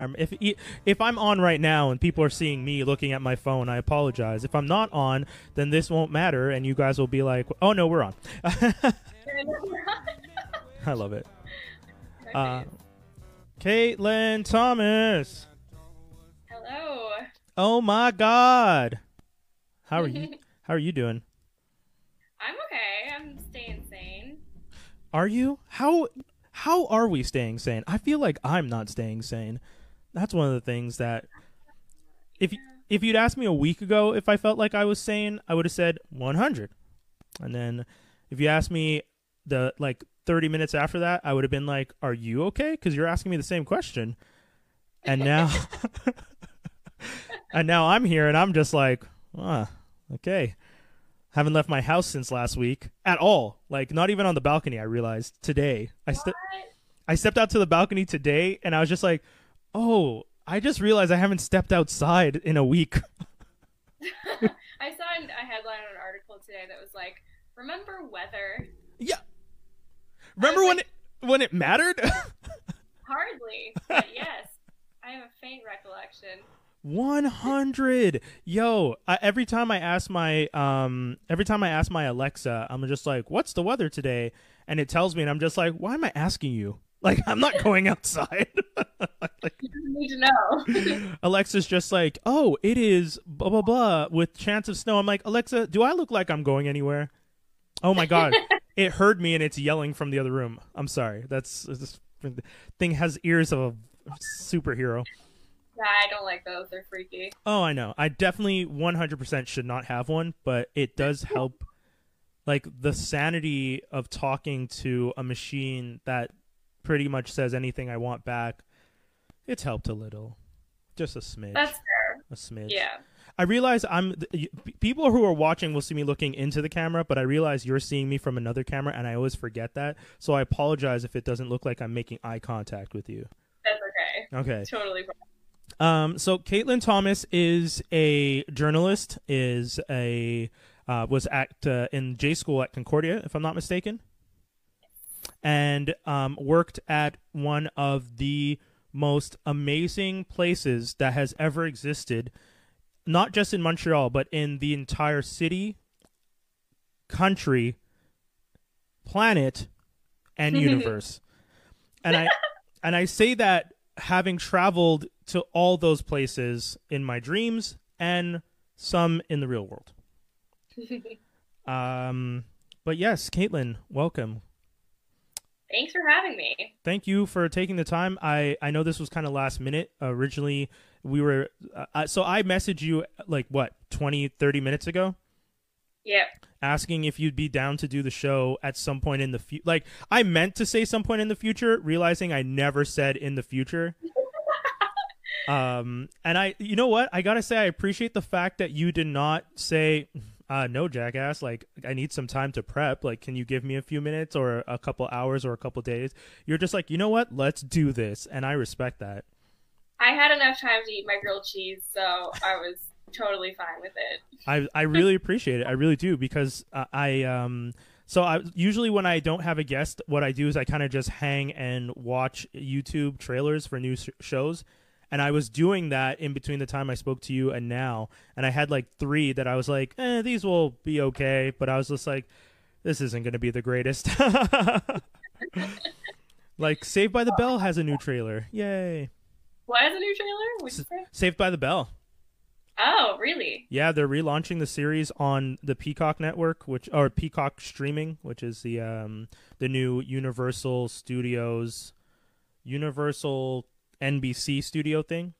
If if I'm on right now and people are seeing me looking at my phone, I apologize. If I'm not on, then this won't matter, and you guys will be like, "Oh no, we're on." I love it. Uh, Caitlin Thomas. Hello. Oh my God. How are you? How are you doing? I'm okay. I'm staying sane. Are you? How how are we staying sane? I feel like I'm not staying sane. That's one of the things that if if you'd asked me a week ago if I felt like I was sane, I would have said 100. And then if you asked me the like 30 minutes after that, I would have been like, "Are you okay?" because you're asking me the same question. And now and now I'm here and I'm just like, "Ah, okay." Haven't left my house since last week at all. Like not even on the balcony, I realized today. I ste- I stepped out to the balcony today and I was just like, Oh, I just realized I haven't stepped outside in a week. I saw a headline on an article today that was like, "Remember weather?" Yeah. Remember when like, it when it mattered? Hardly, but yes, I have a faint recollection. 100 yo I, every time i ask my um every time i ask my alexa i'm just like what's the weather today and it tells me and i'm just like why am i asking you like i'm not going outside like, you need to know alexa's just like oh it is blah blah blah with chance of snow i'm like alexa do i look like i'm going anywhere oh my god it heard me and it's yelling from the other room i'm sorry that's this thing has ears of a superhero yeah, I don't like those. They're freaky. Oh, I know. I definitely 100% should not have one, but it does help. like the sanity of talking to a machine that pretty much says anything I want back. It's helped a little, just a smidge. That's fair. A smidge. Yeah. I realize I'm people who are watching will see me looking into the camera, but I realize you're seeing me from another camera, and I always forget that. So I apologize if it doesn't look like I'm making eye contact with you. That's okay. Okay. Totally. Fine. Um, so Caitlin Thomas is a journalist, is a uh, was at uh, in J school at Concordia, if I'm not mistaken, and um, worked at one of the most amazing places that has ever existed, not just in Montreal, but in the entire city, country, planet, and universe. and I and I say that having traveled to all those places in my dreams and some in the real world. um, but yes, Caitlin, welcome. Thanks for having me. Thank you for taking the time. I I know this was kind of last minute. originally, we were uh, so I messaged you like what 20 30 minutes ago. Yeah. Asking if you'd be down to do the show at some point in the future. Like I meant to say some point in the future, realizing I never said in the future. um, and I, you know what? I gotta say, I appreciate the fact that you did not say, uh, "No, jackass. Like I need some time to prep. Like, can you give me a few minutes or a couple hours or a couple days?" You're just like, you know what? Let's do this, and I respect that. I had enough time to eat my grilled cheese, so I was totally fine with it. I I really appreciate it. I really do because uh, I um so I usually when I don't have a guest, what I do is I kind of just hang and watch YouTube trailers for new sh- shows. And I was doing that in between the time I spoke to you and now, and I had like three that I was like, eh, these will be okay, but I was just like, this isn't going to be the greatest. like Saved by the Bell has a new trailer, yay! What has a new trailer? Say? Saved by the Bell. Oh, really? Yeah, they're relaunching the series on the Peacock network, which or Peacock streaming, which is the um the new Universal Studios Universal NBC studio thing.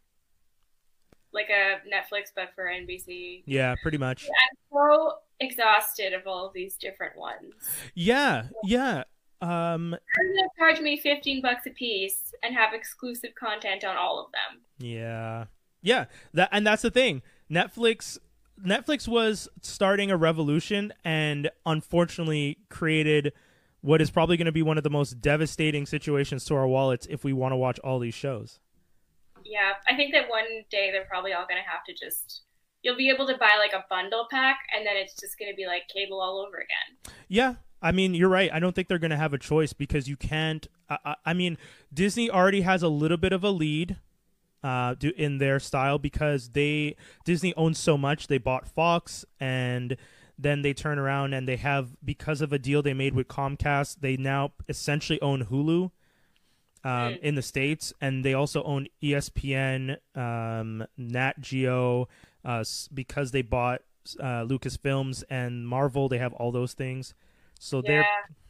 Like a Netflix but for NBC. Yeah, pretty much. I'm so exhausted of all of these different ones. Yeah, yeah. Um They're gonna charge me fifteen bucks a piece and have exclusive content on all of them. Yeah. Yeah, that and that's the thing. Netflix Netflix was starting a revolution and unfortunately created what is probably going to be one of the most devastating situations to our wallets if we want to watch all these shows. Yeah, I think that one day they're probably all going to have to just you'll be able to buy like a bundle pack and then it's just going to be like cable all over again. Yeah, I mean, you're right. I don't think they're going to have a choice because you can't. I, I, I, mean, Disney already has a little bit of a lead uh, do in their style because they Disney owns so much. They bought Fox and then they turn around and they have because of a deal they made with Comcast, they now essentially own Hulu um, in the states, and they also own ESPN, um, Nat Geo, uh, because they bought uh, Lucasfilms and Marvel. They have all those things, so Yeah, they're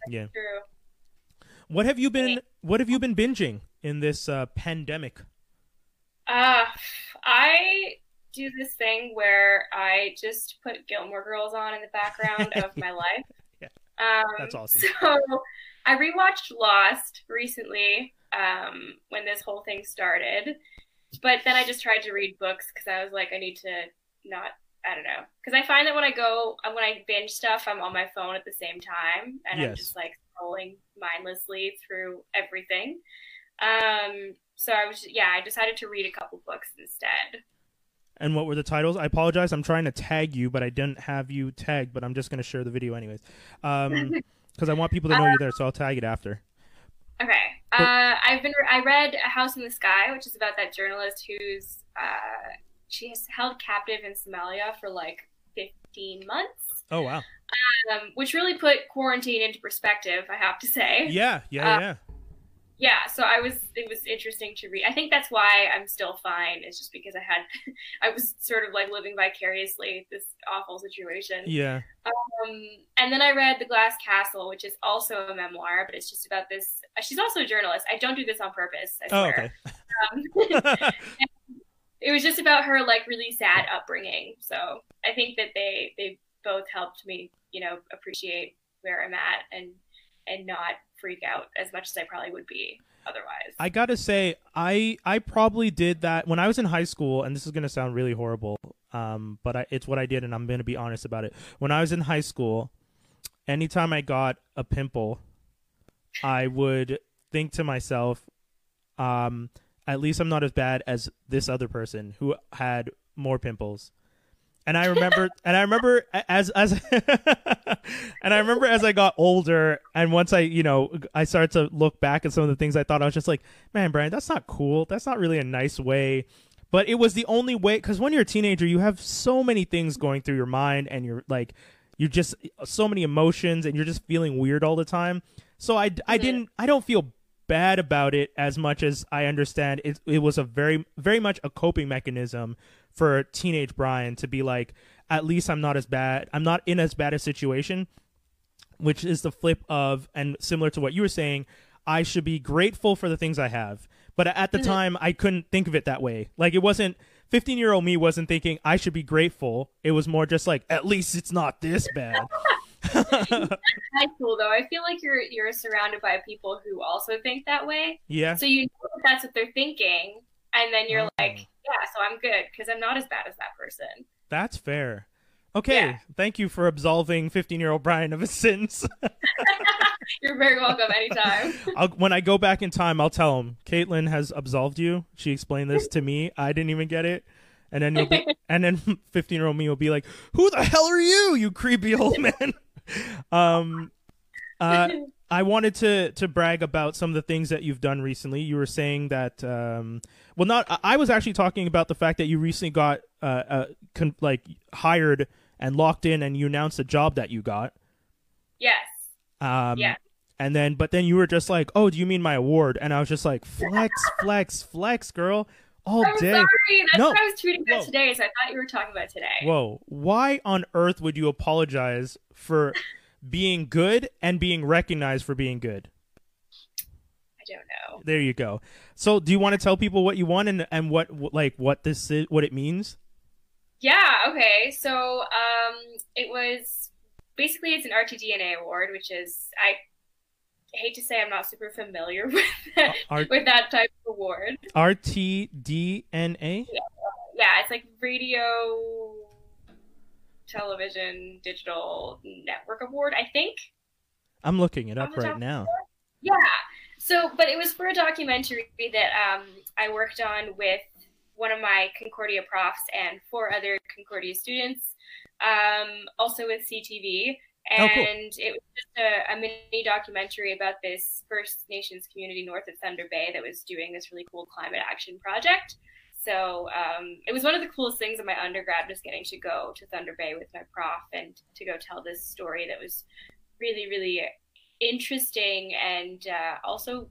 yeah. true. What have you been What have you been binging in this uh, pandemic? Uh, I do this thing where I just put Gilmore Girls on in the background of my life. Yeah. Um, That's awesome. So I rewatched Lost recently um, when this whole thing started, but then I just tried to read books because I was like, I need to not. I don't know because I find that when I go uh, when I binge stuff, I'm on my phone at the same time and I'm just like scrolling mindlessly through everything. Um, so I was yeah, I decided to read a couple books instead. And what were the titles? I apologize. I'm trying to tag you, but I didn't have you tagged. But I'm just going to share the video anyways, because I want people to know you're there. So I'll tag it after. Okay. Uh, I've been I read A House in the Sky, which is about that journalist who's uh, she is held captive in Somalia for like 15 months, Oh wow. um, which really put quarantine into perspective. I have to say. Yeah, yeah, Uh, yeah. Yeah. So I was it was interesting to read. I think that's why I'm still fine. It's just because I had I was sort of like living vicariously this awful situation. Yeah. Um, and then I read The Glass Castle, which is also a memoir, but it's just about this. uh, She's also a journalist. I don't do this on purpose. I Oh, okay. Um, it was just about her like really sad upbringing. So I think that they they both helped me, you know, appreciate where I'm at and and not freak out as much as I probably would be otherwise. I gotta say, I I probably did that when I was in high school, and this is gonna sound really horrible, um, but I, it's what I did, and I'm gonna be honest about it. When I was in high school, anytime I got a pimple, I would think to myself, um, at least I'm not as bad as this other person who had more pimples. And I remember, and I remember as as, and I remember as I got older, and once I, you know, I started to look back at some of the things I thought I was just like, man, Brian, that's not cool. That's not really a nice way. But it was the only way because when you're a teenager, you have so many things going through your mind, and you're like, you're just so many emotions, and you're just feeling weird all the time. So I, I Mhm. didn't, I don't feel bad about it as much as I understand it. It was a very, very much a coping mechanism for teenage Brian to be like, at least I'm not as bad. I'm not in as bad a situation, which is the flip of, and similar to what you were saying, I should be grateful for the things I have. But at the Mhm. time, I couldn't think of it that way. Like, it wasn't, 15 year old me wasn't thinking I should be grateful. It was more just like, at least it's not this bad. That's cool though. I feel like you're you're surrounded by people who also think that way. yeah. So you know that that's what they're thinking, and then you're Oh. like, yeah, so I'm good because I'm not as bad as that person. That's fair. Okay. Yeah. Thank you for absolving 15 year old Brian of his sins. You're very welcome anytime. I'll, when I go back in time, I'll tell him Caitlin has absolved you. She explained this to me. I didn't even get it. And then you'll be, and then 15 year old me will be like, "Who the hell are you, you creepy old man?" um, uh, I wanted to to brag about some of the things that you've done recently. You were saying that, um, well, not. I- was actually talking about the fact that you recently got uh, uh con- like hired and locked in, and you announced a job that you got. yes. Um, Yeah. And then, but then you were just like, "Oh, do you mean my award?" And I was just like, "Flex, flex, flex, girl, all I'm day." sorry. That's No. what I was tweeting about Whoa. today. So I thought you were talking about today. Whoa, why on earth would you apologize for being good and being recognized for being good? I don't know. There you go. So, do you want to tell people what you won and and what like what this is, what it means? Yeah. Okay. So um, it was basically it's an RTDNA award, which is I hate to say I'm not super familiar with that, R- with that type of award. RTDNA. Yeah, it's like radio, television, digital network award. I think. I'm looking it up right now. Yeah. So, but it was for a documentary that um, I worked on with one of my Concordia profs and four other Concordia students, um, also with CTV. Oh, And cool. it was just a, a mini documentary about this First Nations community north of Thunder Bay that was doing this really cool climate action project. So um, it was one of the coolest things in my undergrad was getting to go to Thunder Bay with my prof and to go tell this story that was really, really interesting and uh, also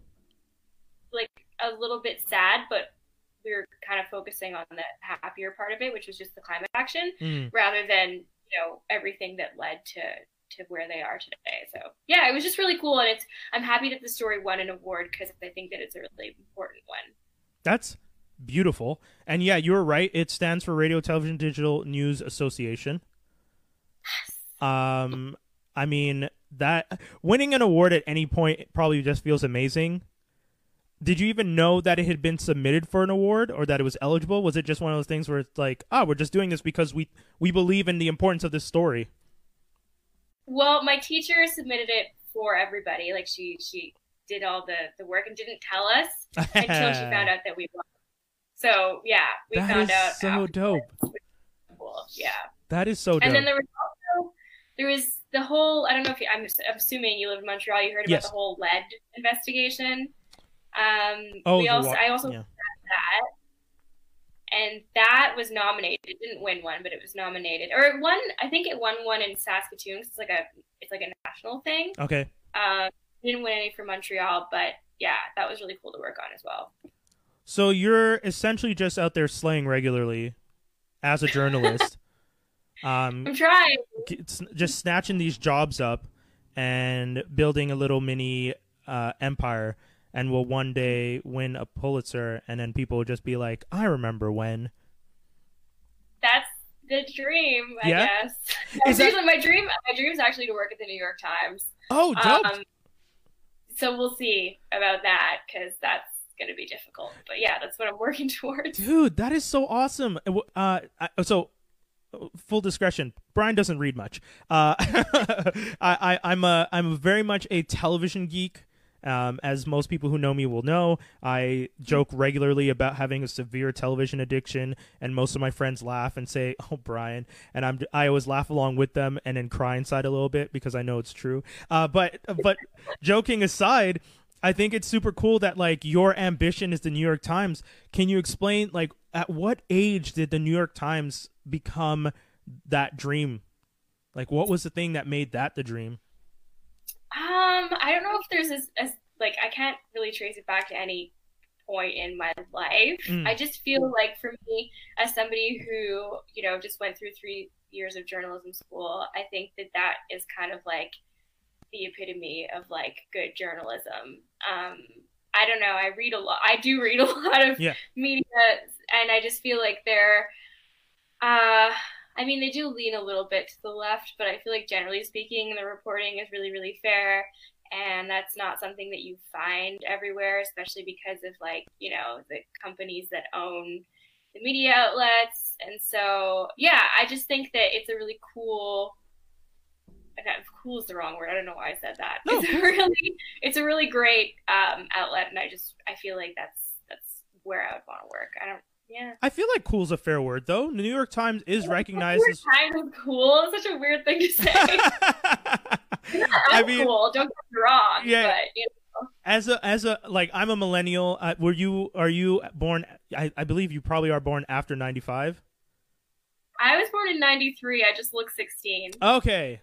like a little bit sad, but we were kind of focusing on the happier part of it, which was just the climate action, Mm. rather than you know everything that led to to where they are today. So yeah, it was just really cool, and it's I'm happy that the story won an award because I think that it's a really important one. That's beautiful. And yeah, you're right. It stands for Radio Television Digital News Association. Um, I mean that winning an award at any point probably just feels amazing. Did you even know that it had been submitted for an award or that it was eligible? Was it just one of those things where it's like, oh, we're just doing this because we we believe in the importance of this story? Well, my teacher submitted it for everybody. Like she she did all the the work and didn't tell us until she found out that we won. So yeah, we That found out. so dope. Cool. Yeah. That is so dope. And then there was also there was the whole. I don't know if you, I'm, I'm assuming you live in Montreal. You heard about Yes. the whole lead investigation. Um, oh, we also wa- I also yeah. that, and that was nominated. It didn't win one, but it was nominated, or it won. I think it won one in Saskatoon. It's like a it's like a national thing. Okay. Um, didn't win any for Montreal, but yeah, that was really cool to work on as well. So you're essentially just out there slaying regularly as a journalist. um, I'm trying. just snatching these jobs up and building a little mini uh, empire and will one day win a Pulitzer and then people will just be like, I remember when. That's the dream, I Yeah? guess. Is that- Seriously, my dream. My dream is actually to work at the New York Times. Oh, dope. Um, so we'll see about that because that's going to be difficult. But yeah, that's what I'm working towards. Dude, that is so awesome. Uh, I- so, full discretion, Brian doesn't read much. Uh, I, I'm a, I'm very much a television geek. Um, as most people who know me will know, I joke regularly about having a severe television addiction, and most of my friends laugh and say, "Oh, Brian," and I'm I always laugh along with them and then cry inside a little bit because I know it's true. Uh, but but joking aside, I think it's super cool that like your ambition is the New York Times. Can you explain like at what age did the New York Times become that dream? Like what was the thing that made that the dream? Um, I don't know if there's this, as like I can't really trace it back to any point in my life. Mm. I just feel like for me, as somebody who you know just went through three years of journalism school, I think that that is kind of like the epitome of like good journalism. Um, I don't know. I read a lot. I do read a lot of Yeah. media, and I just feel like they're. Uh, I mean, they do lean a little bit to the left, but I feel like generally speaking, the reporting is really, really fair. And that's not something that you find everywhere, especially because of like, you know, the companies that own the media outlets. And so, yeah, I just think that it's a really cool. Cool is the wrong word. I don't know why I said that. No, it's a really, it's a really great um, outlet, and I just, I feel like that's that's where I would want to work. I don't, yeah. I feel like cool is a fair word though. The New York Times is recognized as kind of cool. It's such a weird thing to say. I'm I mean, cool. Don't get me wrong. Yeah. But you know, as a as a like I'm a millennial. Uh, were you are you born I, I believe you probably are born after 95? I was born in '93. I just look 16. Okay.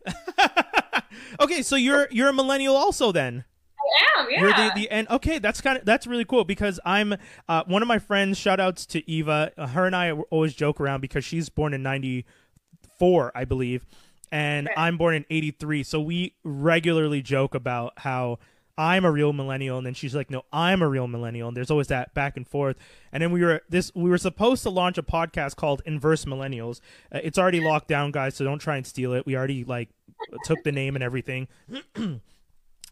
okay, so you're you're a millennial also then. I am. Yeah. You're the, the and okay, that's kind of that's really cool because I'm uh, one of my friends. Shout outs to Eva. Uh, her and I always joke around because she's born in '94, I believe, and Right. I'm born in '83. So we regularly joke about how I'm a real millennial, and then she's like, "No, I'm a real millennial." And there's always that back and forth. And then we were this we were supposed to launch a podcast called Inverse Millennials. Uh, it's already locked down, guys, so don't try and steal it. We already like took the name and everything.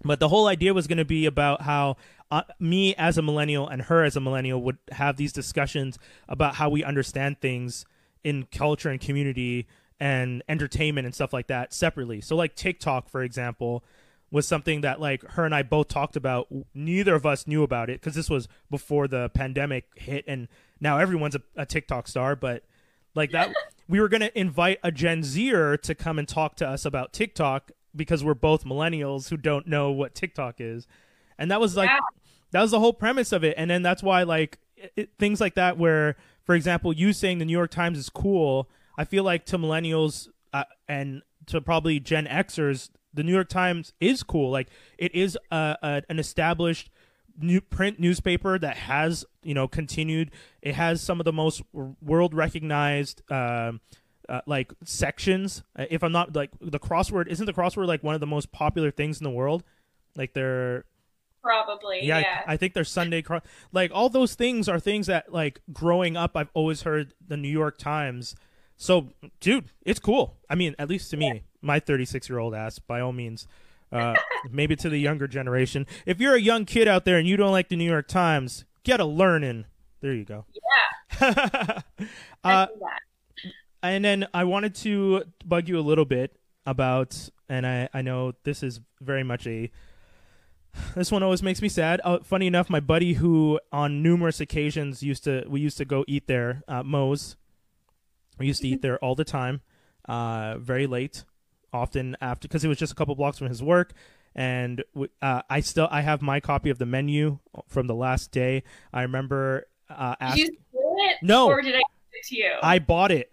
But the whole idea was going to be about how uh, me as a millennial and her as a millennial would have these discussions about how we understand things in culture and community and entertainment and stuff like that separately. So, like TikTok, for example, was something that like her and I both talked about. Neither of us knew about it because this was before the pandemic hit, and now everyone's a, a TikTok star. But like that, we were gonna invite a Gen Zer to come and talk to us about TikTok because we're both millennials who don't know what TikTok is, and that was like Yeah. that was the whole premise of it. And then that's why like it, it- things like that where for example, you saying the New York Times is cool, I feel like to millennials uh, and to probably Gen Xers, the New York Times is cool. Like it is a, a, an established new print newspaper that has you know continued. It has some of the most world recognized. Um, uh, like sections. Uh, if I'm not like the crossword, isn't the crossword like one of the most popular things in the world? Like they're probably yeah. yeah. I, I, think there's Sunday cross. Like all those things are things that like growing up, I've always heard the New York Times. So, dude, it's cool. I mean, at least to me, yeah. my 36 year old ass, by all means. Uh, maybe to the younger generation. If you're a young kid out there and you don't like the New York Times, get a learning. There you go. Yeah. uh, and then I wanted to bug you a little bit about, and I, I know this is very much a. This one always makes me sad. Uh, funny enough, my buddy who on numerous occasions used to we used to go eat there, uh, Moe's. We used to eat there all the time, uh, very late, often after because it was just a couple blocks from his work. And uh, I still I have my copy of the menu from the last day. I remember uh, asking. Did you it? No. Or did I give it to you? I bought it.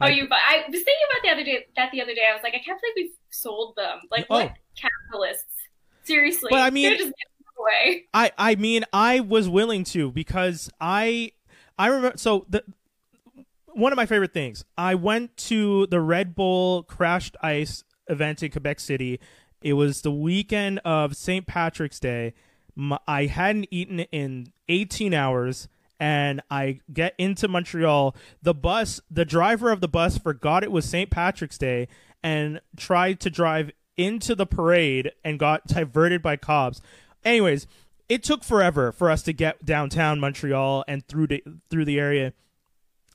Oh, I, you! I was thinking about the other day. That the other day, I was like, I can't believe we sold them. Like, oh. what capitalists? Seriously, but I mean, away. I I mean, I was willing to because I I remember. So the one of my favorite things. I went to the Red Bull Crashed Ice event in Quebec City. It was the weekend of St. Patrick's Day. I hadn't eaten in 18 hours and I get into Montreal. The bus, the driver of the bus forgot it was St. Patrick's Day and tried to drive into the parade and got diverted by cops. Anyways, it took forever for us to get downtown Montreal and through the through the area.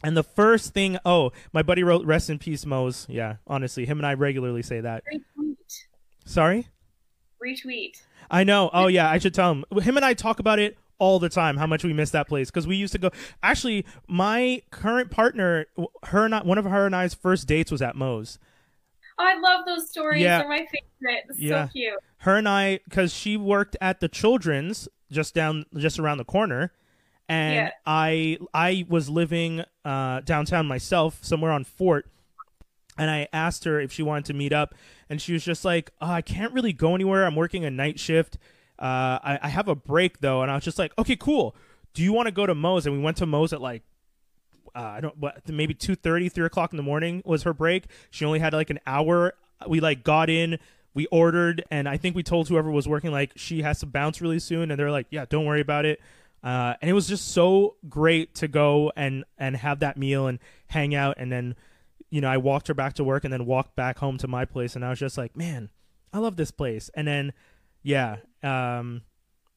And the first thing, oh, my buddy wrote "Rest in peace, Moe's." Yeah, honestly, him and I regularly say that. Retweet. Sorry. Retweet. I know. Oh yeah, I should tell him. Him and I talk about it all the time how much we miss that place because we used to go. Actually, my current partner, her and I, one of her and I's first dates was at Moe's. Oh, I love those stories. Yeah. They're my favorite. It's yeah. so cute. Her and I, because she worked at the Children's just down, just around the corner, and yeah. I, I was living uh, downtown myself, somewhere on Fort, and I asked her if she wanted to meet up, and she was just like, oh, "I can't really go anywhere. I'm working a night shift." Uh, I, I have a break though, and I was just like, okay, cool. Do you want to go to Moe's? And we went to Moe's at like uh, I don't what maybe 2:30, 3 o'clock in the morning was her break. She only had like an hour. We like got in, we ordered, and I think we told whoever was working like she has to bounce really soon, and they're like, yeah, don't worry about it. Uh, and it was just so great to go and and have that meal and hang out, and then you know I walked her back to work, and then walked back home to my place, and I was just like, man, I love this place. And then yeah, um,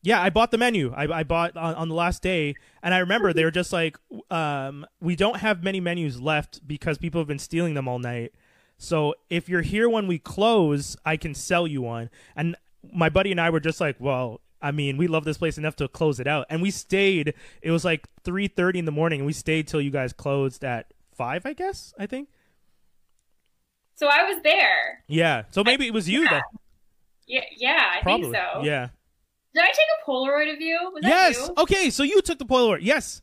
yeah, I bought the menu. I, I bought on, on, the last day, and I remember they were just like, um, "We don't have many menus left because people have been stealing them all night. So if you're here when we close, I can sell you one." And my buddy and I were just like, "Well, I mean, we love this place enough to close it out." And we stayed. It was like three thirty in the morning, and we stayed till you guys closed at five. I guess I think. So I was there. Yeah. So maybe it was you yeah. that. Yeah, yeah, I Probably. think so. Yeah. Did I take a Polaroid of you? Was yes. Okay, so you took the Polaroid. Yes.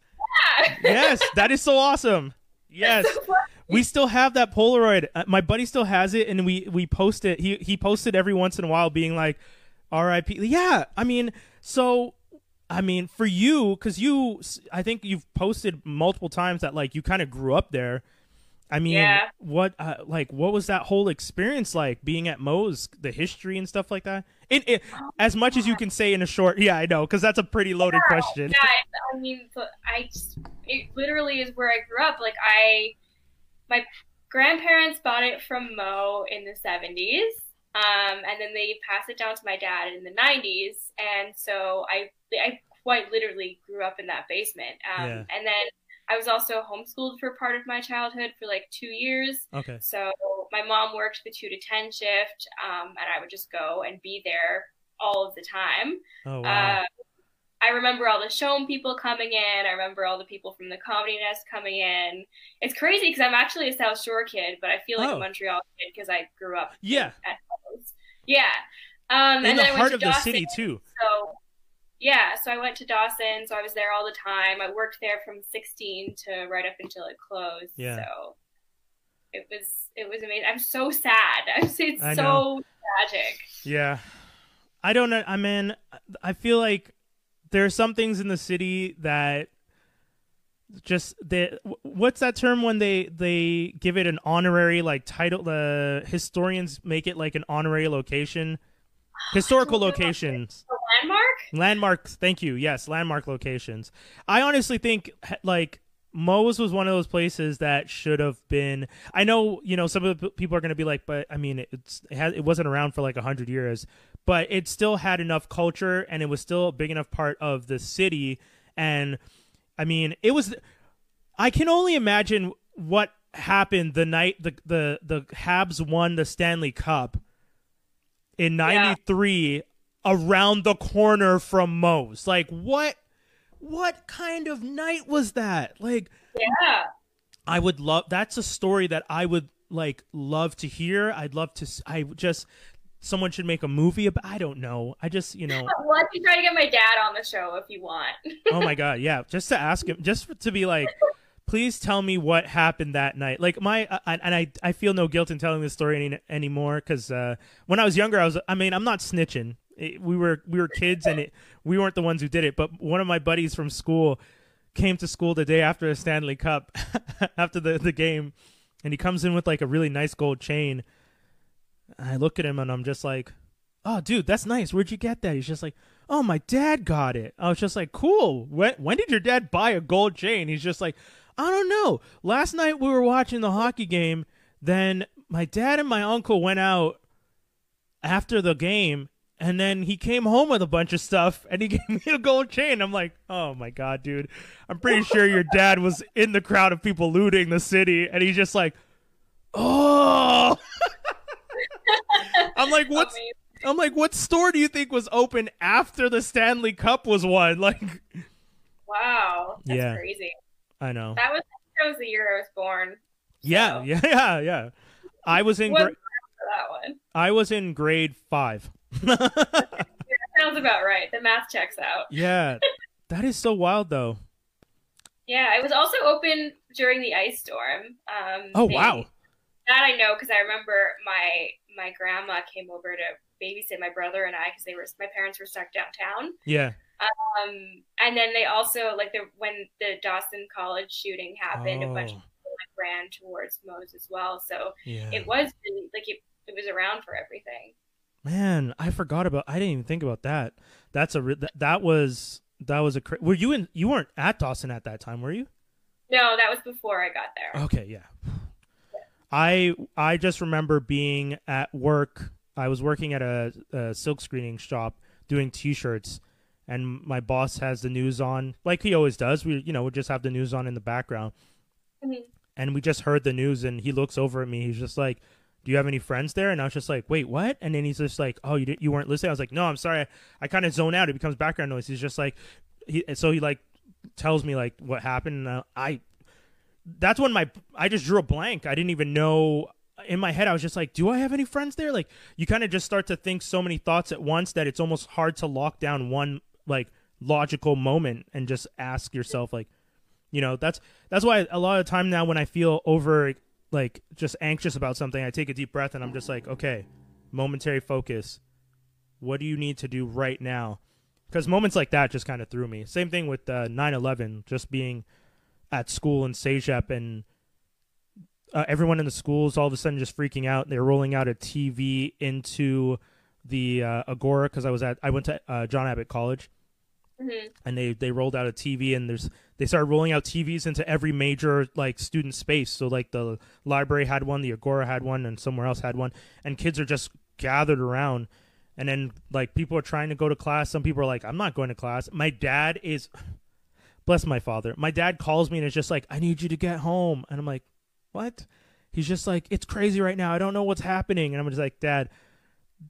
Yeah. yes, that is so awesome. Yes. So we still have that Polaroid. Uh, my buddy still has it, and we we post it. He he posted every once in a while, being like, "R.I.P." Yeah, I mean, so I mean, for you, because you, I think you've posted multiple times that like you kind of grew up there. I mean, yeah. what uh, like what was that whole experience like being at Moe's, the history and stuff like that? It, it oh, as much God. as you can say in a short, yeah, I know, because that's a pretty loaded yeah, question. Yeah, I mean, I just, it literally is where I grew up. Like I, my grandparents bought it from Moe in the '70s, um, and then they passed it down to my dad in the '90s, and so I, I quite literally grew up in that basement. Um, yeah. and then I was also homeschooled for part of my childhood for like two years. Okay. So my mom worked the two to ten shift, um, and I would just go and be there all of the time. Oh wow. Uh, I remember all the CHOM people coming in. I remember all the people from the Comedy Nest coming in. It's crazy because I'm actually a South Shore kid, but I feel like oh. a Montreal kid because I grew up. Yeah. At Yeah. Um, in and the then heart of Dawson, the city too. So Yeah, so I went to Dawson, so I was there all the time. I worked there from 16 to right up until it closed. Yeah. So it was it was amazing. I'm so sad. It's, it's I so tragic. Yeah. I don't know. I mean, I feel like there are some things in the city that just the what's that term when they they give it an honorary like title the historians make it like an honorary location? Historical locations landmark? landmarks. Thank you. Yes landmark locations. I honestly think like Moe's was one of those places that should have been. I know, you know, some of the people are going to be like, but I mean, it's it, had, it wasn't around for like a hundred years, but it still had enough culture, and it was still a big enough part of the city. And I mean, it was. I can only imagine what happened the night the the the Habs won the Stanley Cup in '93 around the corner from Moe's. Like what? What kind of night was that? Like Yeah. I would love that's a story that I would like love to hear. I'd love to I just someone should make a movie about I don't know. I just, you know, Well, I can try to get my dad on the show if you want. oh my god, yeah, just to ask him just to be like please tell me what happened that night. Like my uh, and I I feel no guilt in telling this story any anymore cuz uh when I was younger I was I mean, I'm not snitching. It- we were we were kids and it we weren't the ones who did it, but one of my buddies from school came to school the day after the Stanley Cup after the the game and he comes in with like a really nice gold chain. I look at him and I'm just like, "Oh, dude, that's nice. Where'd you get that?" He's just like, "Oh, my dad got it." I was just like, "Cool. When when did your dad buy a gold chain?" He's just like, "I don't know. Last night we were watching the hockey game. Then my dad and my uncle went out after the game." And then he came home with a bunch of stuff and he gave me a gold chain. I'm like, oh my God, dude. I'm pretty sure your dad was in the crowd of people looting the city. And he's just like, oh. I'm like, what's. I'm like, what store do you think was open after the Stanley Cup was won? Like, Wow. That's Yeah. crazy. I know. That was that was the year I was born Yeah, so- yeah, yeah, yeah. I was in gra- that one. I was in grade five. Sounds about right. The math checks out. yeah, that is so wild, though. Yeah, it was also open during the ice storm. Um, Oh they- wow. That I know because I remember my my grandma came over to babysit my brother and I because they were my parents were stuck downtown. Yeah. Um, and then they also like the when the Dawson College shooting happened, a bunch of Oh, people like ran towards Moe's as well. So yeah. it was really, like it, it was around for everything. Man, I forgot about. I didn't even think about that. That's a re- that, that was that was a. Cra- were you in? You weren't at Dawson at that time, were you? No, that was before I got there. Okay, yeah. I I just remember being at work. I was working at a, a silk screening shop doing T-shirts, and my boss has the news on, like he always does. We you know we just have the news on in the background, Mhm. and we just heard the news, and he looks over at me. He's just like, "Do you have any friends there?" And I was just like, "Wait, what?" And then he's just like, "Oh, you didn't, you weren't listening." I was like, "No, I'm sorry. I, I kind of zone out. It becomes background noise." He's just like, he so he like tells me like what happened. And uh, I that's when my I just drew a blank. I didn't even know in my head I was just like, do I have any friends there? Like you kind of just start to think so many thoughts at once that it's almost hard to lock down one like logical moment and just ask yourself like you know, that's that's why a lot of time now when I feel over like just anxious about something, I take a deep breath and I'm just like, okay, momentary focus. What do you need to do right now? Because moments like that just kind of threw me. Same thing with uh, 9/11, just being at school in CEGEP and uh, everyone in the schools all of a sudden just freaking out. They're rolling out a TV into the uh, Agora because I was at I went to uh, John Abbott College hmm and they they rolled out a TV and there's they started rolling out TVs into every major like student space. So like the library had one, the Agora had one, and somewhere else had one, and kids are just gathered around. And then like people are trying to go to class. Some people are like, I'm not going to class. My dad is bless my father. My dad calls me and is just like, I need you to get home. And I'm like, What? He's just like, It's crazy right now. I don't know what's happening. And I'm just like, Dad,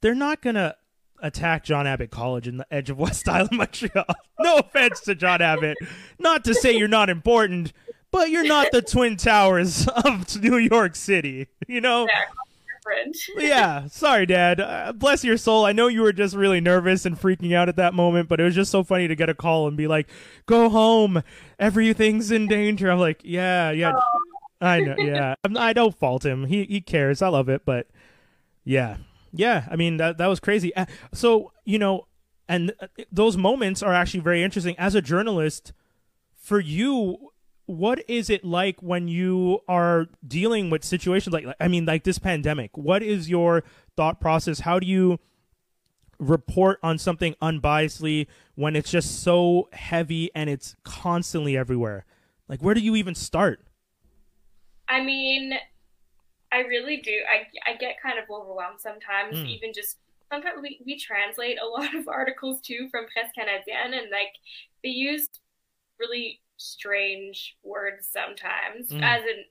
they're not gonna attack John Abbott College in the edge of West Island, Montreal. No offense to John Abbott. Not to say you're not important, but you're not the Twin Towers of New York City. You know? Yeah, sorry, Dad. Uh, bless your soul. I know you were just really nervous and freaking out at that moment, but it was just so funny to get a call and be like, "Go home, everything's in danger." I'm like, "Yeah, yeah." Oh. I know. Yeah, I'm, I don't fault him. He he cares. I love it, but yeah, yeah. I mean that that was crazy. So you know, and uh, those moments are actually very interesting as a journalist. For you, what is it like when you are dealing with situations like I mean like this pandemic? What is your thought process? How do you report on something unbiasedly when it's just so heavy and it's constantly everywhere? Like where do you even start? I mean, I really do. I I get kind of overwhelmed sometimes mm. even just sometimes we, we translate a lot of articles too from Presse Canadienne and like they use really strange words sometimes mm. as an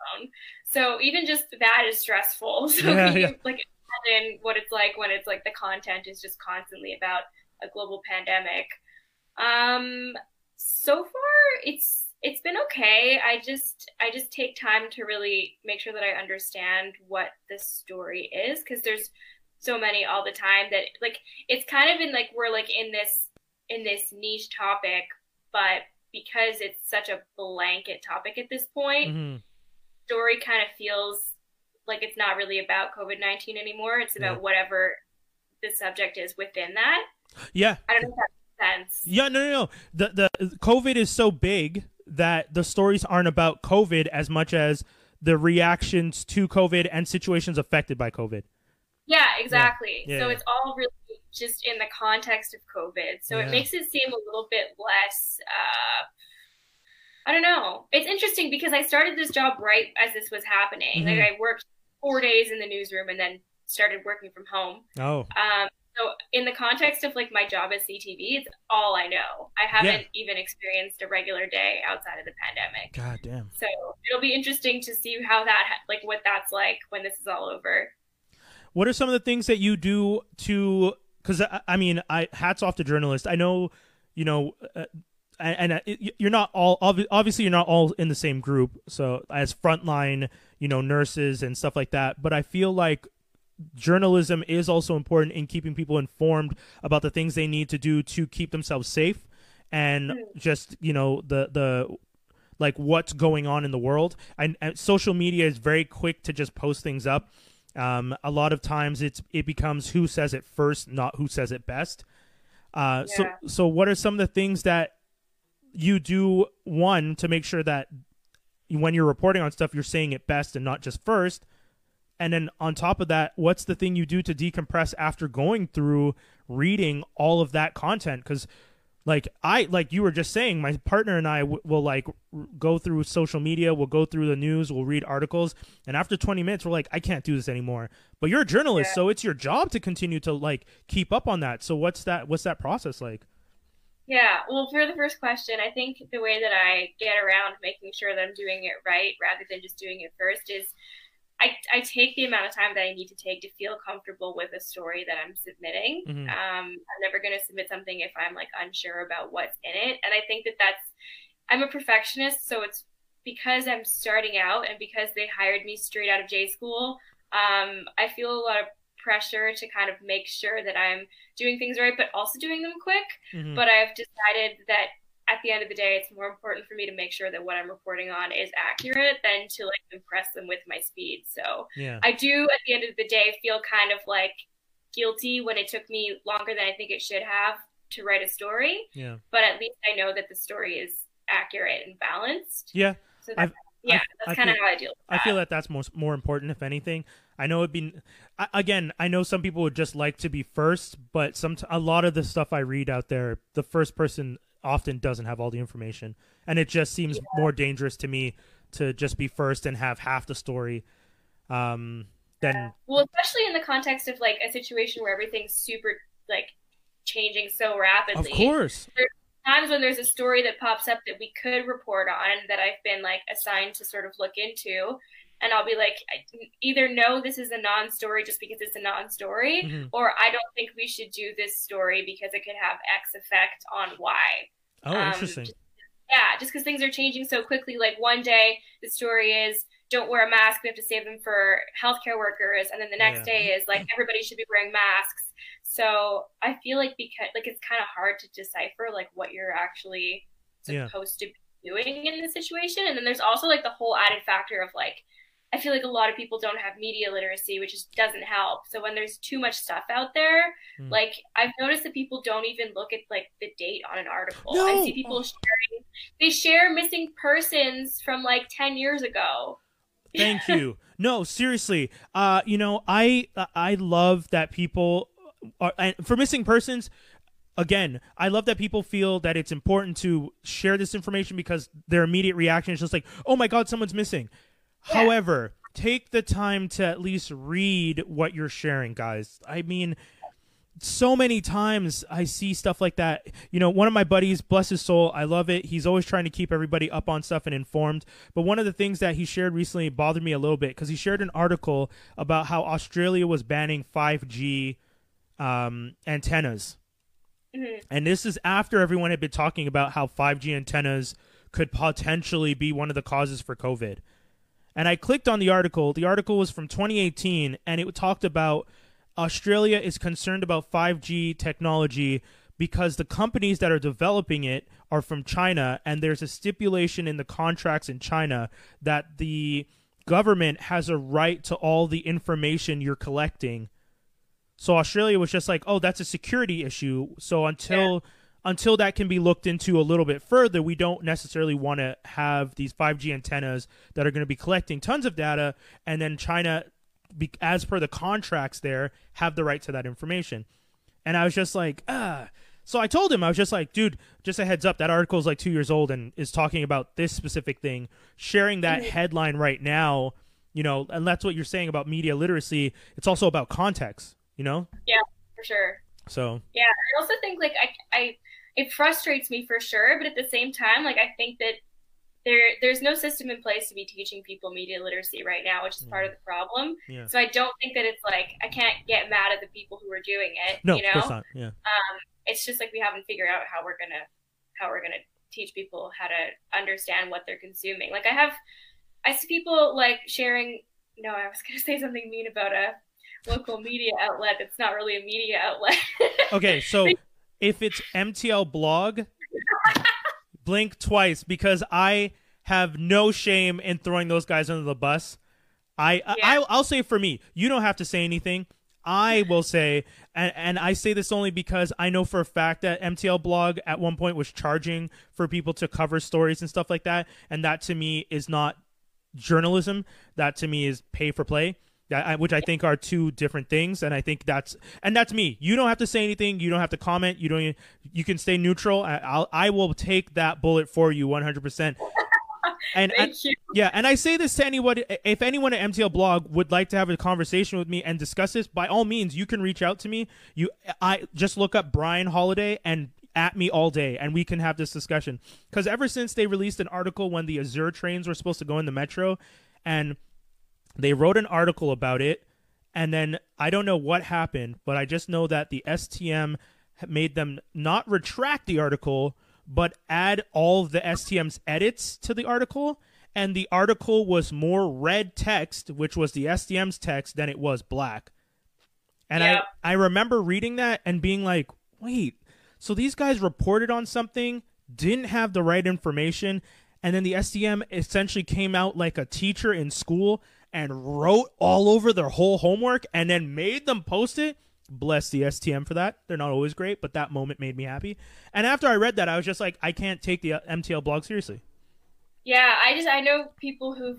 phone. So even just that is stressful. So yeah, you, yeah. like imagine what it's like when it's like the content is just constantly about a global pandemic. Um so far it's it's been okay. I just I just take time to really make sure that I understand what the story is because there's so many all the time that like it's kind of in like we're like in this in this niche topic, but because it's such a blanket topic at this point, mm-hmm. story kind of feels like it's not really about COVID 19 anymore. It's about yeah. whatever the subject is within that. Yeah. I don't know if that makes sense. Yeah, no, no, no. The, the COVID is so big that the stories aren't about COVID as much as the reactions to COVID and situations affected by COVID. Yeah, exactly. Yeah. Yeah, so yeah. it's all really just in the context of COVID. So it makes it seem a little bit less. Uh, I don't know. It's interesting because I started this job right as this was happening. Mm-hmm. Like I worked four days in the newsroom and then started working from home. Oh. Um, so in the context of like my job at CTV, it's all I know. I haven't yeah. even experienced a regular day outside of the pandemic. God damn. So it'll be interesting to see how that like what that's like when this is all over. What are some of the things that you do to because I, I, mean, I hats off to journalists. I know, you know, uh, and, and uh, you're not all obviously you're not all in the same group. So as frontline, you know, nurses and stuff like that. But I feel like journalism is also important in keeping people informed about the things they need to do to keep themselves safe and just you know the the like what's going on in the world and, and social media is very quick to just post things up um, a lot of times it's it becomes who says it first, not who says it best. Uh, yeah. So so what are some of the things that you do one to make sure that when you're reporting on stuff you're saying it best and not just first and then on top of that what's the thing you do to decompress after going through reading all of that content? Because like i like you were just saying my partner and I w- will like r- go through social media we'll go through the news we'll read articles and after 20 minutes we're like i can't do this anymore. But you're a journalist yeah. so it's your job to continue to like keep up on that. So what's that what's that process like? Yeah well for the first question i think the way that i get around making sure that i'm doing it right rather than just doing it first is I, I take the amount of time that I need to take to feel comfortable with a story that I'm submitting. Mm-hmm. Um, I'm never going to submit something if I'm like unsure about what's in it. And I think that that's, I'm a perfectionist. So it's because I'm starting out and because they hired me straight out of J school. Um, I feel a lot of pressure to kind of make sure that I'm doing things right, but also doing them quick. Mm-hmm. But I've decided that at the end of the day, it's more important for me to make sure that what I'm reporting on is accurate than to like impress them with my speed. So yeah. I do at the end of the day feel kind of like guilty when it took me longer than I think it should have to write a story. Yeah. But at least I know that the story is accurate and balanced. Yeah. So that's, yeah, that's kind of how I deal. With it. I feel that that's most more important, if anything. I know it'd be again. I know some people would just like to be first, but some a lot of the stuff I read out there, the first person often doesn't have all the information, and it just seems yeah. more dangerous to me to just be first and have half the story. Um, then yeah. well, especially in the context of like a situation where everything's super like changing so rapidly. Of course. There's times when there's a story that pops up that we could report on that I've been like assigned to sort of look into and I'll be like, either no, this is a non-story just because it's a non-story, mm-hmm. or I don't think we should do this story because it could have X effect on Y. Oh, um, interesting. Just, yeah, just because things are changing so quickly. Like one day the story is don't wear a mask. We have to save them for healthcare workers. And then the next Yeah. day is like everybody should be wearing masks. So I feel like because like it's kind of hard to decipher like what you're actually Yeah. supposed to be doing in the situation. And then there's also like the whole added factor of like I feel like a lot of people don't have media literacy, which just doesn't help. So when there's too much stuff out there, Hmm. like I've noticed that people don't even look at like the date on an article. No! I see people sharing they share missing persons from like 10 years ago. Thank you. No, seriously. Uh, you know, I I love that people are and for missing persons. Again, I love that people feel that it's important to share this information because their immediate reaction is just like, "Oh my god, someone's missing." Yeah. However, take the time to at least read what you're sharing, guys. I mean, so many times I see stuff like that. You know, one of my buddies, bless his soul, I love it. He's always trying to keep everybody up on stuff and informed. But one of the things that he shared recently bothered me a little bit because he shared an article about how Australia was banning 5G um, antennas. Mhm. And this is after everyone had been talking about how 5G antennas could potentially be one of the causes for COVID. And I clicked on the article. The article was from 2018, and it talked about Australia is concerned about 5G technology because the companies that are developing it are from China, and there's a stipulation in the contracts in China that the government has a right to all the information you're collecting. So Australia was just like, "Oh, that's a security issue." So until until that can be looked into a little bit further, we don't necessarily want to have these 5G antennas that are going to be collecting tons of data, and then China, as per the contracts there, have the right to that information. And I was just like, ah. So I told him, I was just like, dude, just a heads up, that article is like two years old and is talking about this specific thing. Sharing that headline right now, you know, and that's what you're saying about media literacy. It's also about context, you know? Yeah, for sure. So, Yeah, I also think like I, I, it frustrates me for sure, but at the same time, like I think that there, there's no system in place to be teaching people media literacy right now, which is part of the problem. yeah. So I don't think that it's like I can't get mad at the people who are doing it. No, you of know, course not. Yeah. Um, it's just like we haven't figured out how we're gonna, how we're gonna teach people how to understand what they're consuming. Like I have, I see people like sharing. No, I was gonna say something mean about a local media outlet that's not really a media outlet. Okay, so if it's MTL blog, blink twice because I have no shame in throwing those guys under the bus. I, I Yeah. I'll say for me, you don't have to say anything. I will say, and, and I say this only because I know for a fact that MTL blog at one point was charging for people to cover stories and stuff like that, and that to me is not journalism. That to me is pay for play. I, which I think are two different things, and I think that's and that's me. You don't have to say anything. You don't have to comment. You don't. Even, You can stay neutral. I, I'll I will take that bullet for you 100. percent And you. yeah, and I say this to anyone. If anyone at MTL Blog would like to have a conversation with me and discuss this, by all means, you can reach out to me. You, I just look up Brian Holidae and at me all day, and we can have this discussion. Because ever since they released an article when the Azur trains were supposed to go in the metro, and they wrote an article about it, and then I don't know what happened, but I just know that the STM made them not retract the article, but add all of the STM's edits to the article. And the article was more red text, which was the STM's text, than it was black. And Yep. I, I remember reading that and being like, wait, so these guys reported on something, didn't have the right information, and then the STM essentially came out like a teacher in school and wrote all over their whole homework and then made them post it. Bless the STM for that. They're not always great, but that moment made me happy. And after I read that, I was just like, I can't take the uh, MTL blog seriously. Yeah, I just I know people who've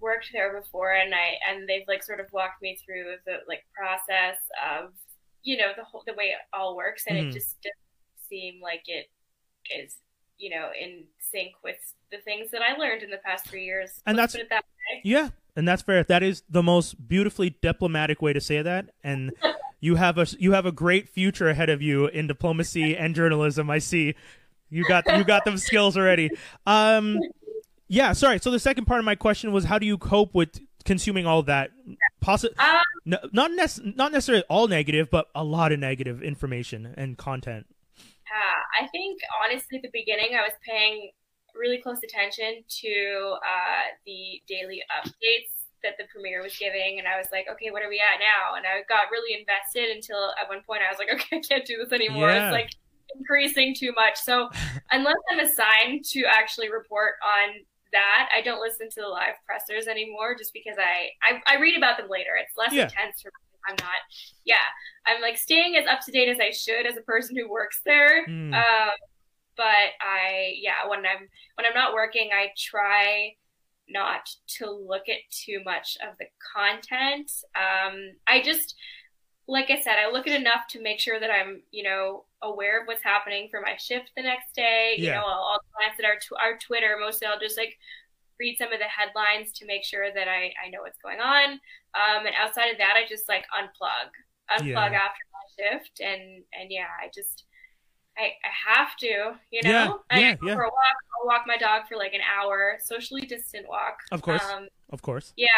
worked there before, and I and they've like sort of walked me through the like process of you know the whole the way it all works, and Mhm. it just doesn't seem like it is you know in sync with the things that I learned in the past three years. And Let's that's- that way. Yeah, and that's fair. That is the most beautifully diplomatic way to say that, and you have a you have a great future ahead of you in diplomacy and journalism. I see you got you got them skills already. Um, yeah. Sorry. So the second part of my question was, how do you cope with consuming all that? Possi- Um, no, not nec- not necessarily all negative, but a lot of negative information and content. Yeah, I think honestly, at the beginning, I was paying really close attention to uh, the daily updates that the premier was giving, and I was like, okay, what are we at now? And I got really invested until at one point I was like, okay, I can't do this anymore. Yeah. It's like increasing too much. So unless I'm assigned to actually report on that, I don't listen to the live pressers anymore, just because I I, I read about them later. It's less Yeah. intense for me. I'm not. Yeah, I'm like staying as up to date as I should as a person who works there. Hmm. Um, but I, yeah, when I'm when I'm not working, I try not to look at too much of the content. Um, I just, like I said, I look at enough to make sure that I'm, you know, aware of what's happening for my shift the next day. Yeah. You know, I'll, I'll glance at our tw- our Twitter. Mostly, I'll just like read some of the headlines to make sure that I I know what's going on. Um, and outside of that, I just like unplug, unplug Yeah. after my shift, and and yeah, I just. I, I have to, you know. Yeah, I yeah, go yeah. for a walk. I'll walk my dog for like an hour, socially distant walk. Of course. Um, of course. Yeah.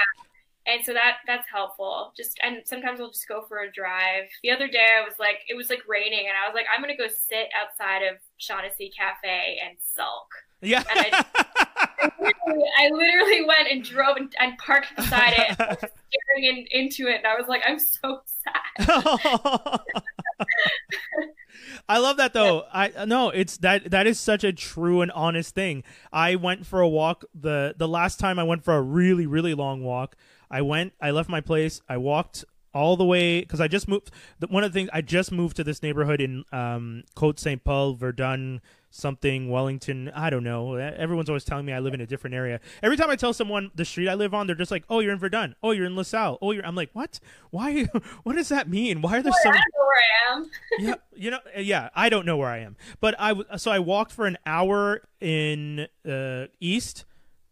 And so that that's helpful. Just and sometimes I'll just go for a drive. The other day I was like, it was like raining, and I was like, I'm gonna go sit outside of Shaughnessy Cafe and sulk. Yeah. And I literally, I literally went and drove and, and parked beside it, staring in, into it, and I was like, I'm so sad. I love that though. I no, it's that that is such a true and honest thing. I went for a walk the the last time I went for a really really long walk. I went, I left my place, I walked all the way because I just moved. One of the things I just moved to this neighborhood in um, Côte Saint Paul, Verdun, something Wellington. I don't know. Everyone's always telling me I live in a different area. Every time I tell someone the street I live on, they're just like, "Oh, you're in Verdun. Oh, you're in LaSalle. Oh, you're." I'm like, "What? Why? what does that mean? Why are there so?" I don't know where I am. yeah, you know, uh, yeah, I don't know where I am, but I so I walked for an hour in uh, east,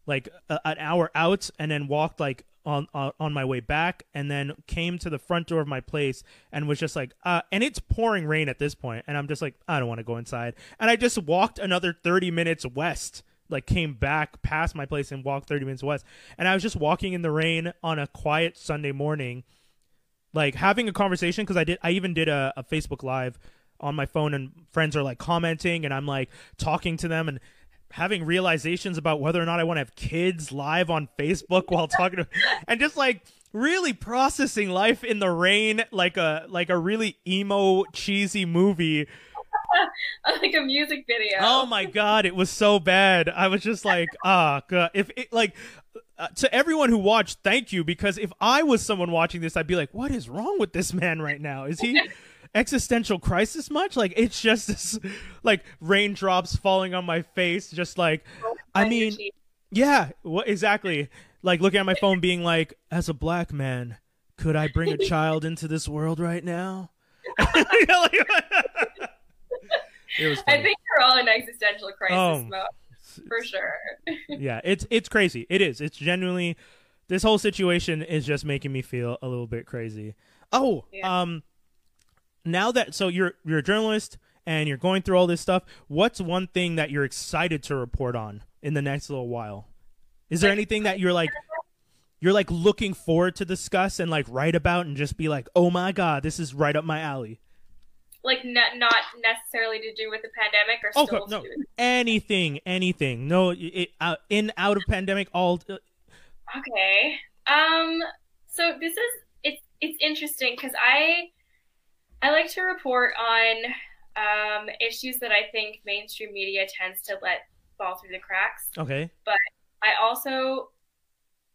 like uh, an hour out, and then walked like on, on my way back, and then came to the front door of my place and was just like, uh, and it's pouring rain at this point, and I'm just like, I don't want to go inside, and I just walked another thirty minutes west. Like came back past my place and walked 30 minutes west, and I was just walking in the rain on a quiet Sunday morning, like having a conversation because I did I even did a, a Facebook live on my phone and friends are like commenting and I'm like talking to them and having realizations about whether or not I want to have kids live on Facebook while talking to and just like really processing life in the rain like a like a really emo cheesy movie. like a music video. Oh my god, it was so bad. I was just like, ah, god. If it like uh, to everyone who watched, thank you because if I was someone watching this, I'd be like, what is wrong with this man right now? Is he existential crisis much? Like it's just this, like raindrops falling on my face, just like I mean, yeah, what exactly? Like looking at my phone, being like, as a black man, could I bring a child into this world right now? It was. I think we're all in existential crisis Oh. mode for sure. yeah, it's it's crazy. It is. It's genuinely this whole situation is just making me feel a little bit crazy. Oh, Yeah. um now that so you're you're a journalist and you're going through all this stuff, what's one thing that you're excited to report on in the next little while? Is there anything that you're like you're like looking forward to discuss and like write about and just be like, "Oh my god, this is right up my alley." like not not necessarily to do with the pandemic or Okay, still no. Anything, anything. No, it, out in out of pandemic all uh, Okay. Um. So this is it's it's interesting because I I like to report on um, issues that I think mainstream media tends to let fall through the cracks. okay. But I also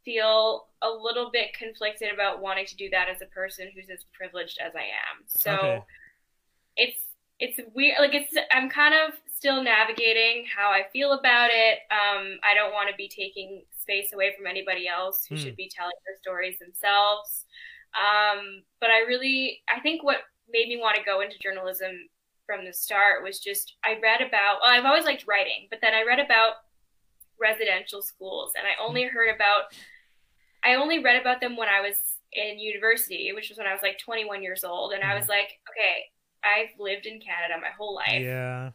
feel a little bit conflicted about wanting to do that as a person who's as privileged as I am. So Okay. it's it's weird like it's I'm kind of still navigating how I feel about it. Um I don't want to be taking space away from anybody else who Hmm. should be telling their stories themselves. Um but I really I think what made me want to go into journalism from the start was just I read about well, I've always liked writing, but then I read about residential schools and I only mm-hmm. heard about I only read about them when I was in university, which was when I was like 21 years old and I was mm-hmm. like, okay, I've lived in Canada my whole life. Yeah.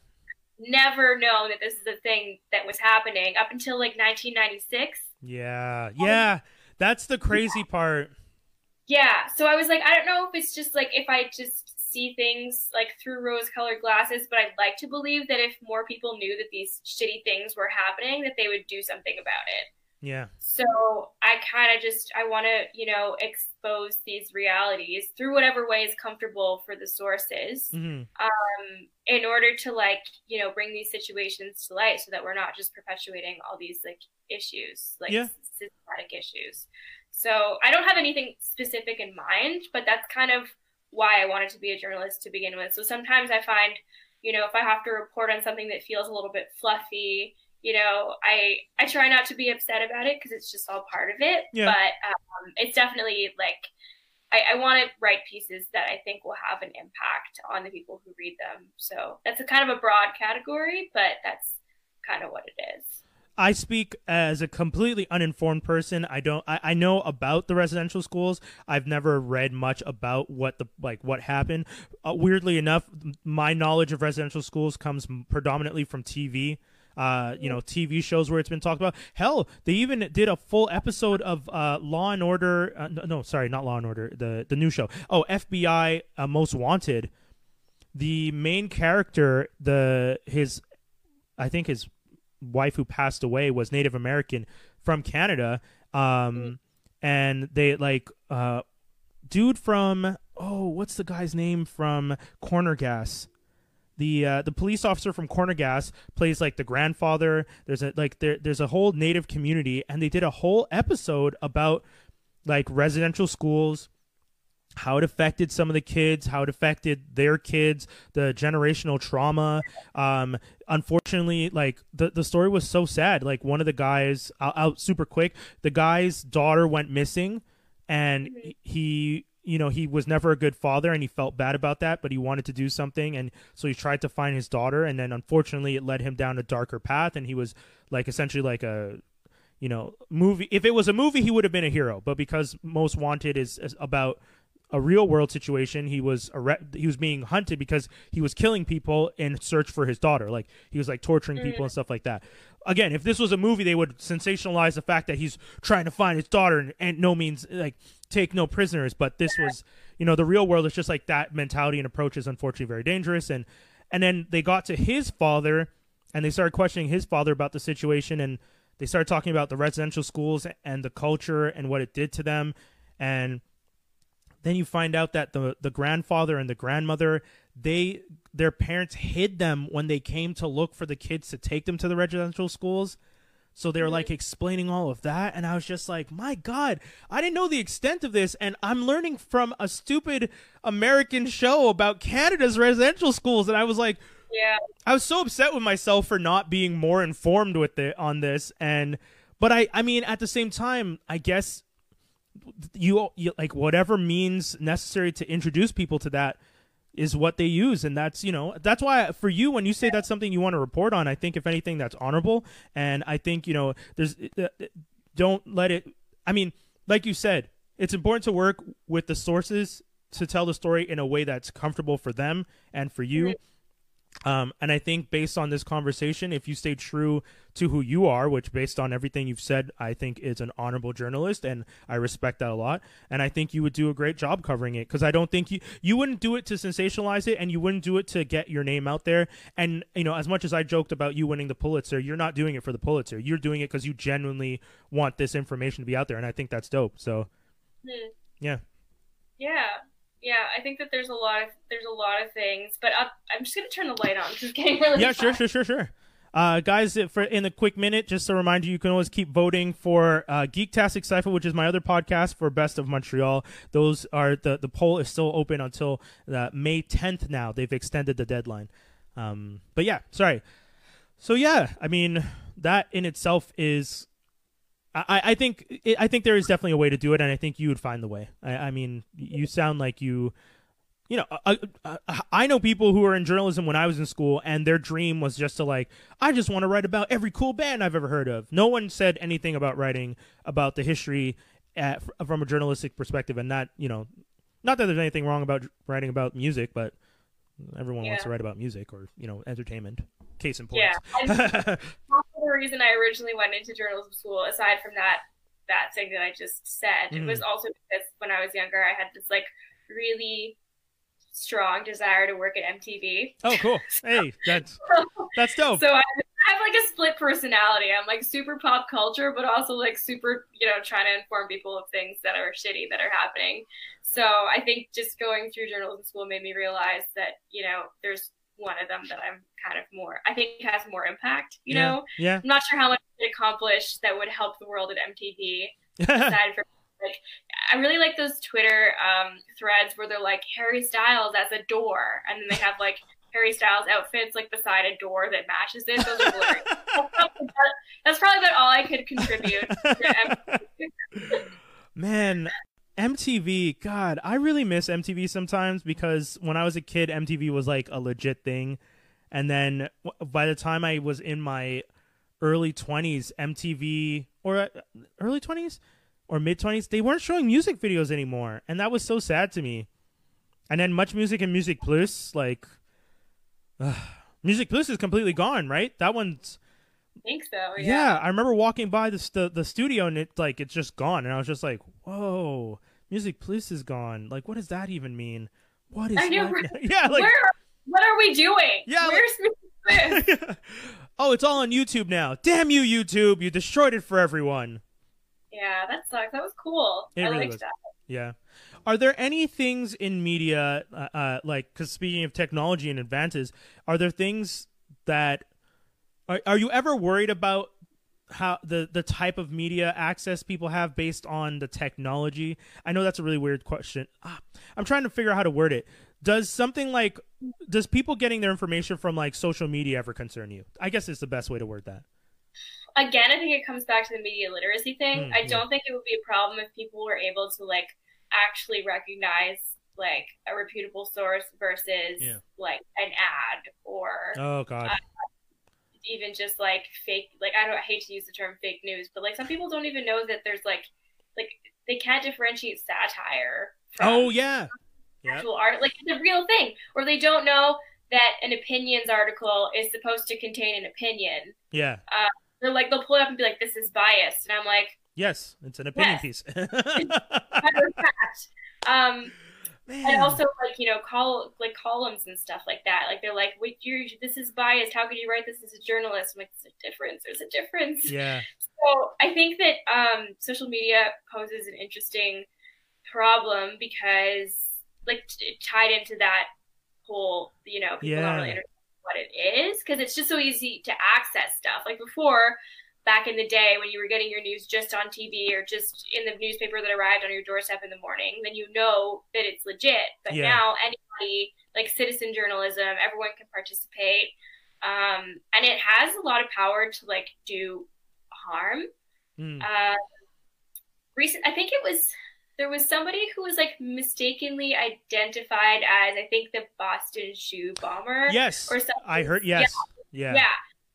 Never known that this is a thing that was happening up until like 1996. Yeah. Um, yeah. That's the crazy part. Yeah, so I was like, I don't know if it's just like if I just see things like through rose colored glasses, but I'd like to believe that if more people knew that these shitty things were happening, that they would do something about it. Yeah. So I kind of just I want to you know expose these realities through whatever way is comfortable for the sources, hmm um, in order to like you know bring these situations to light, so that we're not just perpetuating all these like issues, like Yeah. systematic issues. So I don't have anything specific in mind, but that's kind of why I wanted to be a journalist to begin with. So sometimes I find, you know, if I have to report on something that feels a little bit fluffy, you know, I I try not to be upset about it because it's just all part of it. Yeah. But um, it's definitely like I, I want to write pieces that I think will have an impact on the people who read them. So that's a kind of a broad category, but that's kind of what it is. I speak as a completely uninformed person. I don't. I, I know about the residential schools. I've never read much about what the like what happened. Uh, weirdly enough, my knowledge of residential schools comes predominantly from TV. Uh, you know, TV shows where it's been talked about. Hell, they even did a full episode of uh, Law and Order. Uh, no, no, sorry, not Law and Order. The the new show. Oh, FBI uh, Most Wanted. The main character, the his, I think his wife who passed away was Native American from Canada. Um, and they like uh, dude from oh, what's the guy's name from Corner Gas? The uh, the police officer from Corner Gas plays like the grandfather. There's a like there there's a whole native community, and they did a whole episode about like residential schools how it affected some of the kids, how it affected their kids, the generational trauma. Um, unfortunately, like the the story was so sad. Like one of the guys, out, out super quick, the guy's daughter went missing, and he. You know, he was never a good father and he felt bad about that, but he wanted to do something. And so he tried to find his daughter. And then unfortunately, it led him down a darker path. And he was like essentially like a you know movie if it was a movie he would have been a hero but because most wanted is, is about a real world situation. He was arre- he was being hunted because he was killing people in search for his daughter. Like he was like torturing people and mm. stuff like that. Again if this was a movie they would sensationalize the fact that he's trying to find his daughter and, and no means like take no prisoners. But this was you know the real world is just like that mentality and approach is unfortunately very dangerous. And and then they got to his father and they started questioning his father about the situation. And they started talking about the residential schools and the culture and what it did to them. And then you find out that the the grandfather and the grandmother they their parents hid them when they came to look for the kids to take them to the residential schools. So they were like mm-hmm. explaining all of that and i was just like my god i didn't know the extent of this and i'm learning from a stupid american show about canada's residential schools. And i was like Yeah. I was so upset with myself for not being more informed with it on this, and but I I mean at the same time I guess you, you like whatever means necessary to introduce people to that is what they use. And that's you know that's why for you when you say that's something you want to report on i think if anything that's honorable. And i think you know there's uh, don't let it i mean like you said it's important to work with the sources to tell the story in a way that's comfortable for them and for you um, and I think based on this conversation, if you stay true to who you are, which based on everything you've said, I think is an honorable journalist, and I respect that a lot. And I think you would do a great job covering it because I don't think you you wouldn't do it to sensationalize it, and you wouldn't do it to get your name out there. And you know, as much as I joked about you winning the Pulitzer, you're not doing it for the Pulitzer. You're doing it because you genuinely want this information to be out there, and I think that's dope. So, Hmm. yeah, Yeah. Yeah, I think that there's a lot of there's a lot of things, but I'm just gonna turn the light on because it's getting really yeah, sure, hot. sure, sure, sure. Uh, guys, for in a quick minute, just to remind you, you can always keep voting for uh, Geektastic Cypher, which is my other podcast for Best of Montreal. Those are the the poll is still open until uh, May 10th. Now they've extended the deadline. Um, but yeah, sorry. So yeah, I mean that in itself is. I, I think I think there is definitely a way to do it, and I think you would find the way. I, I mean, you sound like you you know, I, I, I know people who were in journalism when I was in school, and their dream was just to like, I just want to write about every cool band I've ever heard of. No one said anything about writing about the history at, from a journalistic perspective, and not, you know, not that there's anything wrong about writing about music, but everyone wants to write about music or you know, entertainment. Case in point. Yeah, and half of the reason I originally went into journalism school, aside from that that thing that I just said, Mhm. it was also because when I was younger, I had this like really strong desire to work at MTV. Oh, cool. Hey, that's that's dope. So I, I have like a split personality. I'm like super pop culture, but also like super, you know, trying to inform people of things that are shitty that are happening. So I think just going through journalism school made me realize that, you know, there's one of them that I'm kind of more, I think has more impact, you Yeah. know? yeah. I'm not sure how much it accomplished that would help the world at MTV aside from like I really like those Twitter um, threads where they're like Harry Styles as a door, and then they have like Harry Styles outfits like beside a door that matches it. Those are. That's probably about all I could contribute. To MTV. Man, MTV, God, I really miss MTV sometimes because when I was a kid, MTV was like a legit thing. And then by the time I was in my early 20s, MTV, or uh, early 20s or mid 20s, they weren't showing music videos anymore. And that was so sad to me. And then Much Music and Music Plus, like, Music Plus is completely gone, right? That one's think so. yeah. Yeah. I remember walking by the, st- the studio and it like it's just gone, and I was just like, "Whoa, Music Plus is gone. Like, what does that even mean? What is? I know, yeah, like, Where? What are we doing? Yeah, like- Where's this? oh, it's all on YouTube now. Damn you, YouTube! You destroyed it for everyone. Yeah, that sucks. That was cool. It I really liked was. that. Yeah. Are there any things in media, uh, uh, like, because speaking of technology and advances, are there things that are, are you ever worried about how the the type of media access people have based on the technology? I know that's a really weird question. Ah, I'm trying to figure out how to word it. Does something like does people getting their information from like social media ever concern you? I guess it's the best way to word that. again, I think it comes back to the media literacy thing. Mm, I yeah. don't think it would be a problem if people were able to like actually recognize like a reputable source versus Yeah. like an ad or Oh God. Even just like fake like I don't I hate to use the term fake news, but like some people don't even know that there's like like they can't differentiate satire from oh yeah. Yeah. actual art. Like it's a real thing. Or they don't know that an opinions article is supposed to contain an opinion. Yeah. They're like they'll pull it up and be like, This is biased and I'm like, Yes, it's an opinion Yes. piece. matter of fact. Um, Man. and also like you know call like columns and stuff like that. Like they're like, wait, you're this is biased. How could you write this as a journalist? I'm like, there's a difference. There's a difference. yeah. So I think that um, social media poses an interesting problem because like t- tied into that whole you know people Yeah. don't really understand what it is because it's just so easy to access stuff. Like before. Back in the day, when you were getting your news just on TV or just in the newspaper that arrived on your doorstep in the morning, then you know that it's legit. But Yeah. now, anybody, like citizen journalism, everyone can participate, um, and it has a lot of power to like do harm. Mm. Uh, recent, I think it was there was somebody who was like mistakenly identified as I think the Boston shoe bomber. yes. or something. I heard yes. Yeah. Yeah.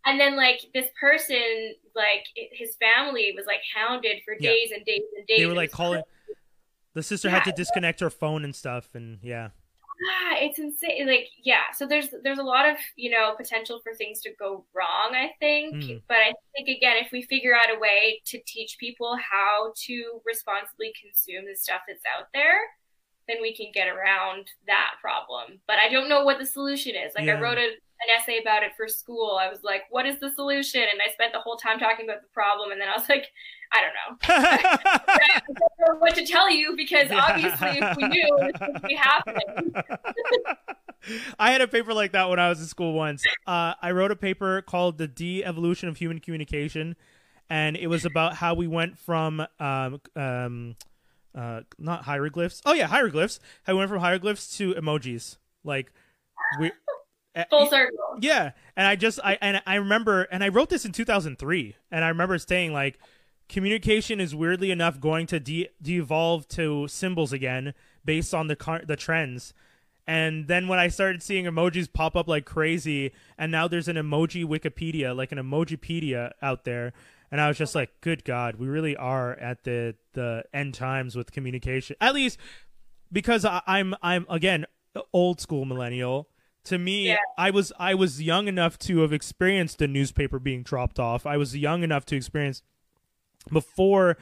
And then like this person, like his family was like hounded for Yeah. days and days and days. They were like calling the sister had to disconnect her phone and stuff and yeah. Ah, it's insane. Like, yeah. So there's there's a lot of you know potential for things to go wrong. I think, Mm. but I think again, if we figure out a way to teach people how to responsibly consume the stuff that's out there, then we can get around that problem. But I don't know what the solution is. Like, Yeah. I wrote a, an essay about it for school. I was like, "What is the solution?" And I spent the whole time talking about the problem, and then I was like, "I don't know." I don't know what to tell you because obviously, if we knew, this would be happening. I had a paper like that when I was in school once. Uh, I wrote a paper called "The De-Evolution of Human Communication," and it was about how we went from um, um, uh, not hieroglyphs. Oh yeah, hieroglyphs. I went from hieroglyphs to emojis. Like we. uh, Full circle. Yeah, and I just I and I remember and I wrote this in 2003 and I remember saying like communication is weirdly enough going to de- de-evolve to symbols again based on the car- the trends. And then when I started seeing emojis pop up like crazy and now there's an emoji Wikipedia, like an emojipedia out there, and I was just like, good god, we really are at the the end times with communication. At least because I, I'm I'm again old school millennial. To me, Yeah. I was I was young enough to have experienced the newspaper being dropped off. I was young enough to experience before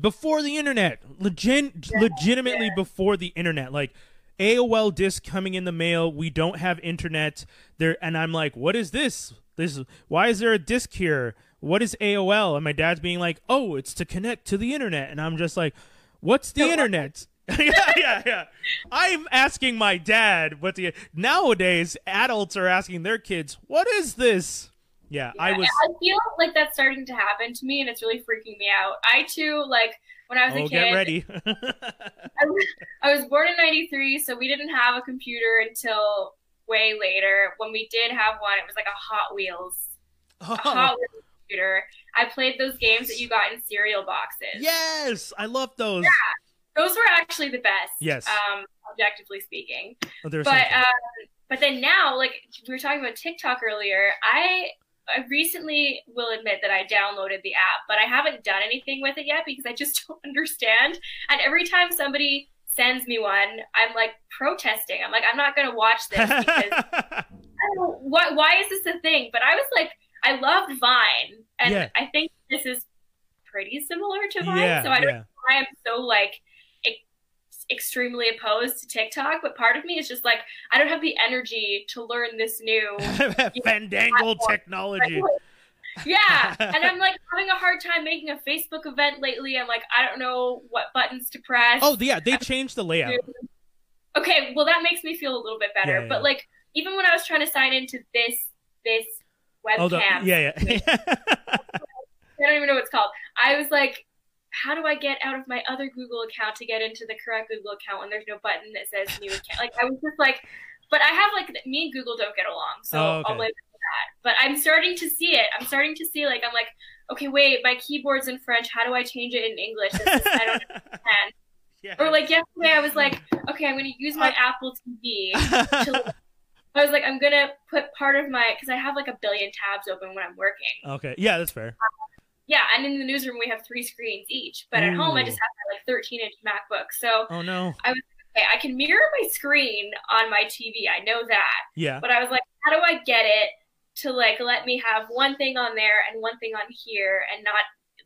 before the internet, legit, legitimately before the internet. Like AOL disc coming in the mail. We don't have internet there, and I'm like, what is this? This why is there a disc here? What is AOL? And my dad's being like, oh, it's to connect to the internet, and I'm just like, what's the internet? yeah, yeah, yeah. I'm asking my dad what the nowadays adults are asking their kids, "What is this?" Yeah, Yeah, I was. I feel like that's starting to happen to me, and it's really freaking me out. I too, like when I was Oh, a get kid, ready. I was, I was born in '93, so we didn't have a computer until way later. When we did have one, it was like a Hot Wheels, a oh, Hot Wheels computer. I played those games that you got in cereal boxes. yes, I love those. Yeah, those were actually the best. Yes. um, objectively speaking. Oh, but um, but then now, like we were talking about TikTok earlier, I I recently will admit that I downloaded the app, but I haven't done anything with it yet because I just don't understand. And every time somebody sends me one, I'm like protesting. I'm like, I'm not gonna watch this because I don't know, why why is this a thing? But I was like, I loved Vine, and Yeah. I think this is pretty similar to Vine. yeah, so I don't yeah. know why I'm so like ex- extremely opposed to TikTok, but part of me is just like I don't have the energy to learn this new. Fandangle technology. yeah, and I'm like having a hard time making a Facebook event lately. I'm like I don't know what buttons to press. Oh, yeah, they changed the layout. Okay, well that makes me feel a little bit better. Yeah, yeah. But like even when I was trying to sign into this this webcam, Oh, the, yeah, yeah. I don't even know what it's called. I was like, how do I get out of my other Google account to get into the correct Google account when there's no button that says new account? Like I was just like, but I have like me and Google don't get along, so Oh, okay. I'll blame that. But I'm starting to see it. I'm starting to see like I'm like, okay, wait, my keyboard's in French. How do I change it in English? Is, I don't understand. Yeah. Or like yesterday, I was like, okay, I'm gonna use my Apple TV. To, I was like, I'm gonna put part of my because I have like a billion tabs open when I'm working. okay, yeah, that's fair. Um, yeah, and in the newsroom we have three screens each. But at home I just have my like 13 inch MacBook. So Oh no. I was okay, I can mirror my screen on my TV. I know that. Yeah. But I was like, how do I get it to like let me have one thing on there and one thing on here and not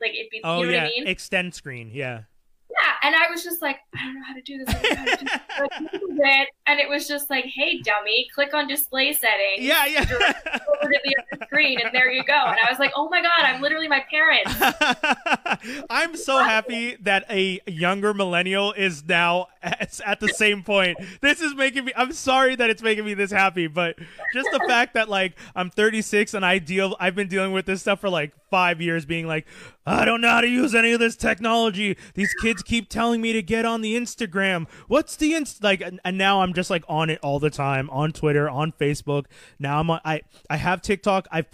like it be Oh you know yeah. what I mean? Extend screen. Yeah. yeah. And I was just like, I don't know how to do this. I don't know how to do this. So I Googled it, and it was just like, hey dummy, click on display settings. Yeah, yeah. Over to the other screen, and there you go. And I was like, oh my god, I'm literally my parents. I'm so happy that a younger millennial is now at, the same point. This is making me. I'm sorry that it's making me this happy, but just the fact that like I'm 36 and I deal. I've been dealing with this stuff for like five years, being like, I don't know how to use any of this technology. These kids keep telling me to get on the Instagram. What's the inst like? And now I'm just like on it all the time on Twitter, on Facebook. Now I'm on. I I have TikTok. I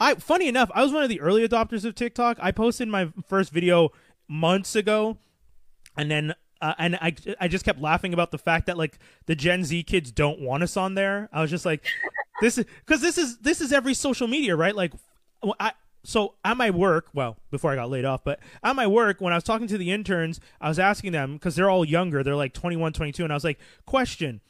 I funny enough, I was one of the early adopters of TikTok. I posted my first video months ago, and then. Uh, and I, I just kept laughing about the fact that like the Gen Z kids don't want us on there. I was just like, this is because this is this is every social media, right? Like, I so at my work, well, before I got laid off, but at my work, when I was talking to the interns, I was asking them because they're all younger, they're like 21, 22, and I was like, question,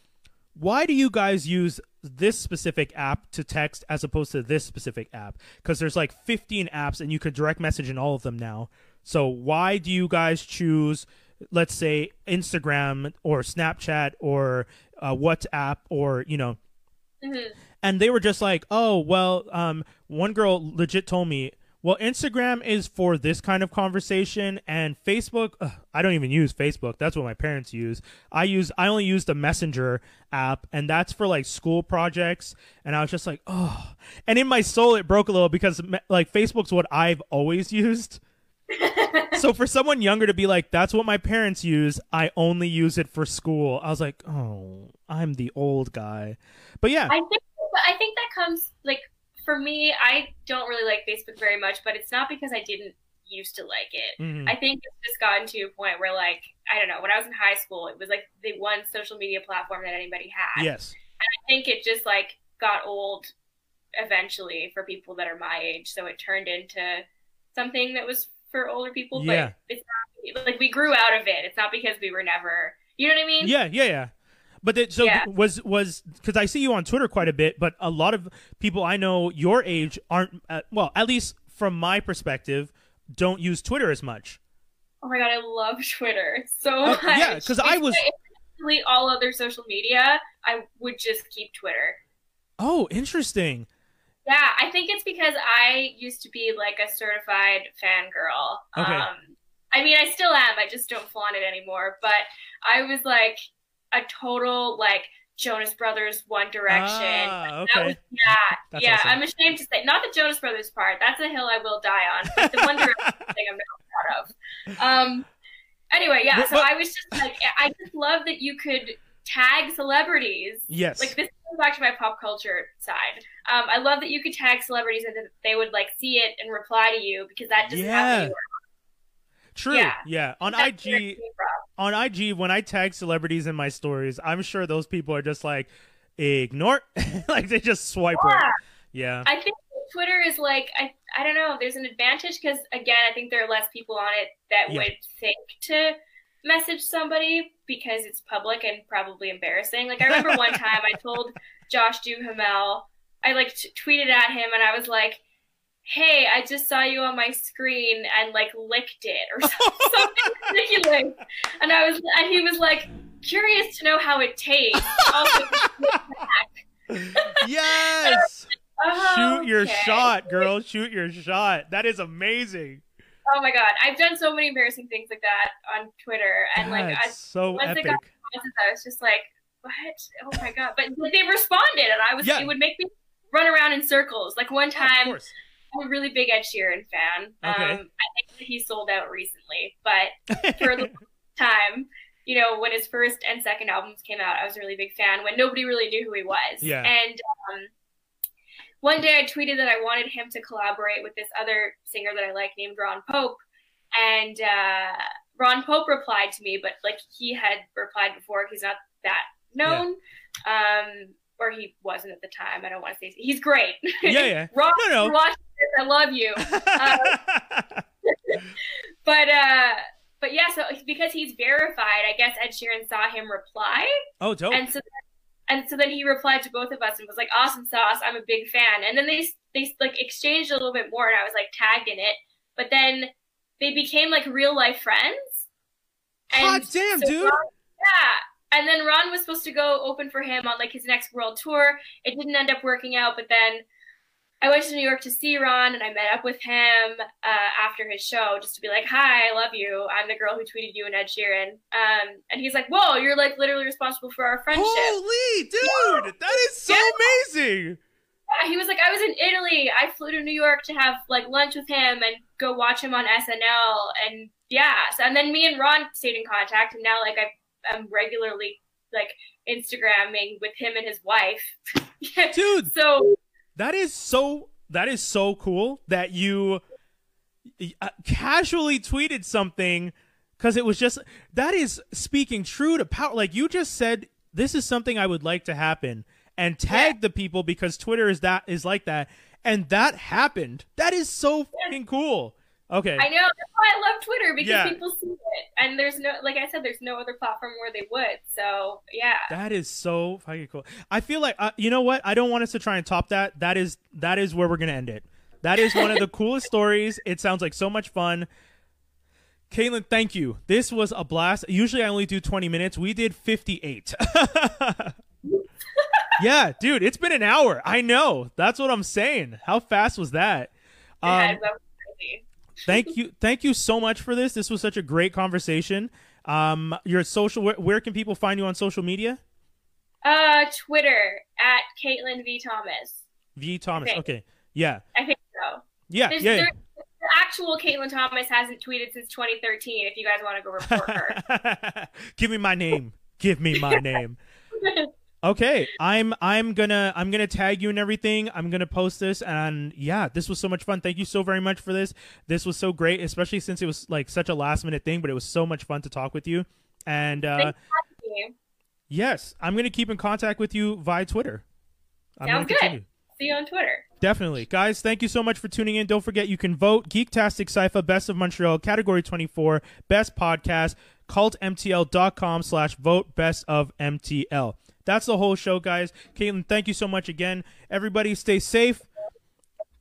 why do you guys use this specific app to text as opposed to this specific app? Because there's like 15 apps and you could direct message in all of them now. So why do you guys choose, let's say, Instagram or Snapchat or uh, WhatsApp or, you know, Mhm. and they were just like, "Oh, well, um, one girl legit told me, well, Instagram is for this kind of conversation, and Facebook, ugh, I don't even use Facebook. That's what my parents use. I use, I only use the Messenger app, and that's for like school projects. And I was just like, oh, and in my soul, it broke a little because like Facebook's what I've always used. so for someone younger to be like, that's what my parents use, I only use it for school. I was like, oh, I'm the old guy. But yeah, I think but I think that comes like for me, I don't really like Facebook very much, but it's not because I didn't used to like it. mhm. I think it's just gotten to a point where like I don't know, when I was in high school, it was like the one social media platform that anybody had. yes. I think it just like got old eventually for people that are my age, so it turned into something that was for older people, Yeah. but it's not like we grew out of it. It's not because we were never you know what I mean? Yeah, yeah, yeah. But it, so Yeah. was was because I see you on Twitter quite a bit, but a lot of people I know your age aren't uh, well, at least from my perspective, don't use Twitter as much. Oh my god, I love Twitter so Uh, much. yeah, 'cause I was- delete all other social media, I would just keep Twitter. Oh, interesting. Yeah, I think it's because I used to be like a certified fangirl. Okay. Um, I mean, I still am. I just don't flaunt it anymore. But I was like a total like Jonas Brothers, One Direction. Ah, That was, okay. yeah, That's yeah. awesome. I'm ashamed to say, not the Jonas Brothers part. That's a hill I will die on. But the One Direction thing, I'm not proud of. Um. Anyway, yeah. But- So but- I was just like, I just love that you could tag celebrities Yes. like this goes back to my pop culture side. Um, I love that you could tag celebrities and that they would like see it and reply to you because that doesn't Yeah. happen anywhere. True. Yeah. yeah. On That's IG. On IG, when I tag celebrities in my stories, I'm sure those people are just like, ignore, like they just swipe right. Yeah. Yeah. I think Twitter is like I I don't know. There's an advantage because again, I think there are less people on it that Yeah. would think to message somebody because it's public and probably embarrassing. Like I remember one time I told Josh Duhamel, I like t- tweeted at him and I was like, "Hey, I just saw you on my screen and like licked it or something, ridiculous," and I was and he was like. Curious to know how it tastes. Also, yes. oh, Shoot your okay. shot, girl. Shoot your shot. That is amazing. Oh my god, I've done so many embarrassing things like that on Twitter, and like I, so once epic. got- I was just like, what? Oh my god! But, they responded, and I was Yeah. it would make me run around in circles. Like one time, course. I'm a really big Ed Sheeran fan. Okay. Um, I think that he sold out recently, but for the time, you know, when his first and second albums came out, I was a really big fan. When nobody really knew who he was, Yeah. And um, one day I tweeted that I wanted him to collaborate with this other singer that I like named Ron Pope, and uh, Ron Pope replied to me, but like he had replied before, he's not that known. Um, or he wasn't at the time. I don't want to say he's great. Yeah, yeah. Ron, No, no. if you're watching this, I love you. But uh, but yeah, so because he's verified, I guess Ed Sheeran saw him reply, oh, dope. and so and so then he replied to both of us and was like, "Awesome sauce, I'm a big fan." And then they they like exchanged a little bit more, and I was like tagged in it. But then they became like real life friends. Hot damn, so dude. Ron- yeah, and then Ron was supposed to go open for him on like his next world tour. It didn't end up working out, but then I went to New York to see Ron, and I met up with him uh, after his show just to be like, "Hi, I love you. I'm the girl who tweeted you and Ed Sheeran." Um, and he's like, "Whoa, you're like literally responsible for our friendship." Holy dude, that is so Yeah. amazing. Yeah, he was like, I was in Italy. I flew to New York to have like lunch with him and go watch him on SNL. And yeah, so, and then me and Ron stayed in contact, and now like I, I'm regularly like Instagramming with him and his wife. Dude, so that is so that is so cool that you uh, casually tweeted something because it was just that is speaking true to power. Like you just said, this is something I would like to happen, and tagged the people because Twitter is that is like that, and that happened. That is so fucking cool. Okay, I know that's why I love Twitter because Yeah. people see it, and there's no, like I said, there's no other platform where they would. So yeah, That is so fucking cool. I feel like uh, you know what? I don't want us to try and top that. That is that is where we're gonna end it. That is one of the coolest stories. It sounds like so much fun. Caitlin, thank you. This was a blast. Usually I only do 20 minutes. We did 58. yeah, dude, it's been an hour. I know. That's what I'm saying. How fast was that? yeah, Um, that was crazy. Thank you thank you so much for this this was such a great conversation um your social where, where can people find you on social media Uh, Twitter at Caitlin V Thomas. v thomas Okay. yeah I think so. yeah There's, yeah, there- the actual Caitlin Thomas hasn't tweeted since 2013. If you guys want to go report her. give me my name give me my name okay i'm i'm gonna i'm gonna tag you and everything i'm gonna post this and yeah this was so much fun thank you so very much for this this was so great especially since it was like such a last minute thing but it was so much fun to talk with you and uh Thanks for having me. yes i'm gonna keep in contact with you via twitter I'm Sounds gonna continue. good. See you on Twitter. Definitely. Guys, thank you so much for tuning in. Don't forget you can vote Geektastic Cypher Best of Montreal, Category 24, Best Podcast, cultmtl.com slash vote Best of MTL. That's the whole show, guys. Caitlin, thank you so much again. Everybody, stay safe.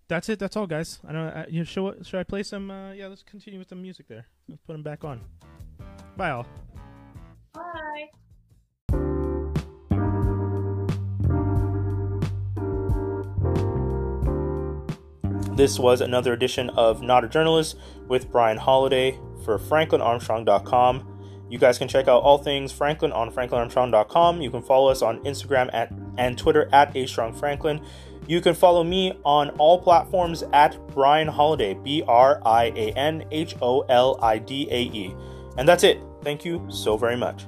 That's it. That's all, guys. I don't. I, you should, should I play some? Uh, yeah, let's continue with the music there. Let's put them back on. Bye all. Bye. This was another edition of Not a Journalist with Brian Holidae for FranklinArmstrong.com. You guys can check out all things Franklin on FranklinArmstrong.com. You can follow us on Instagram at and Twitter at A Strong Franklin. You can follow me on all platforms at Brian Holidae, B R I A N H O L I D A E. And that's it. Thank you so very much.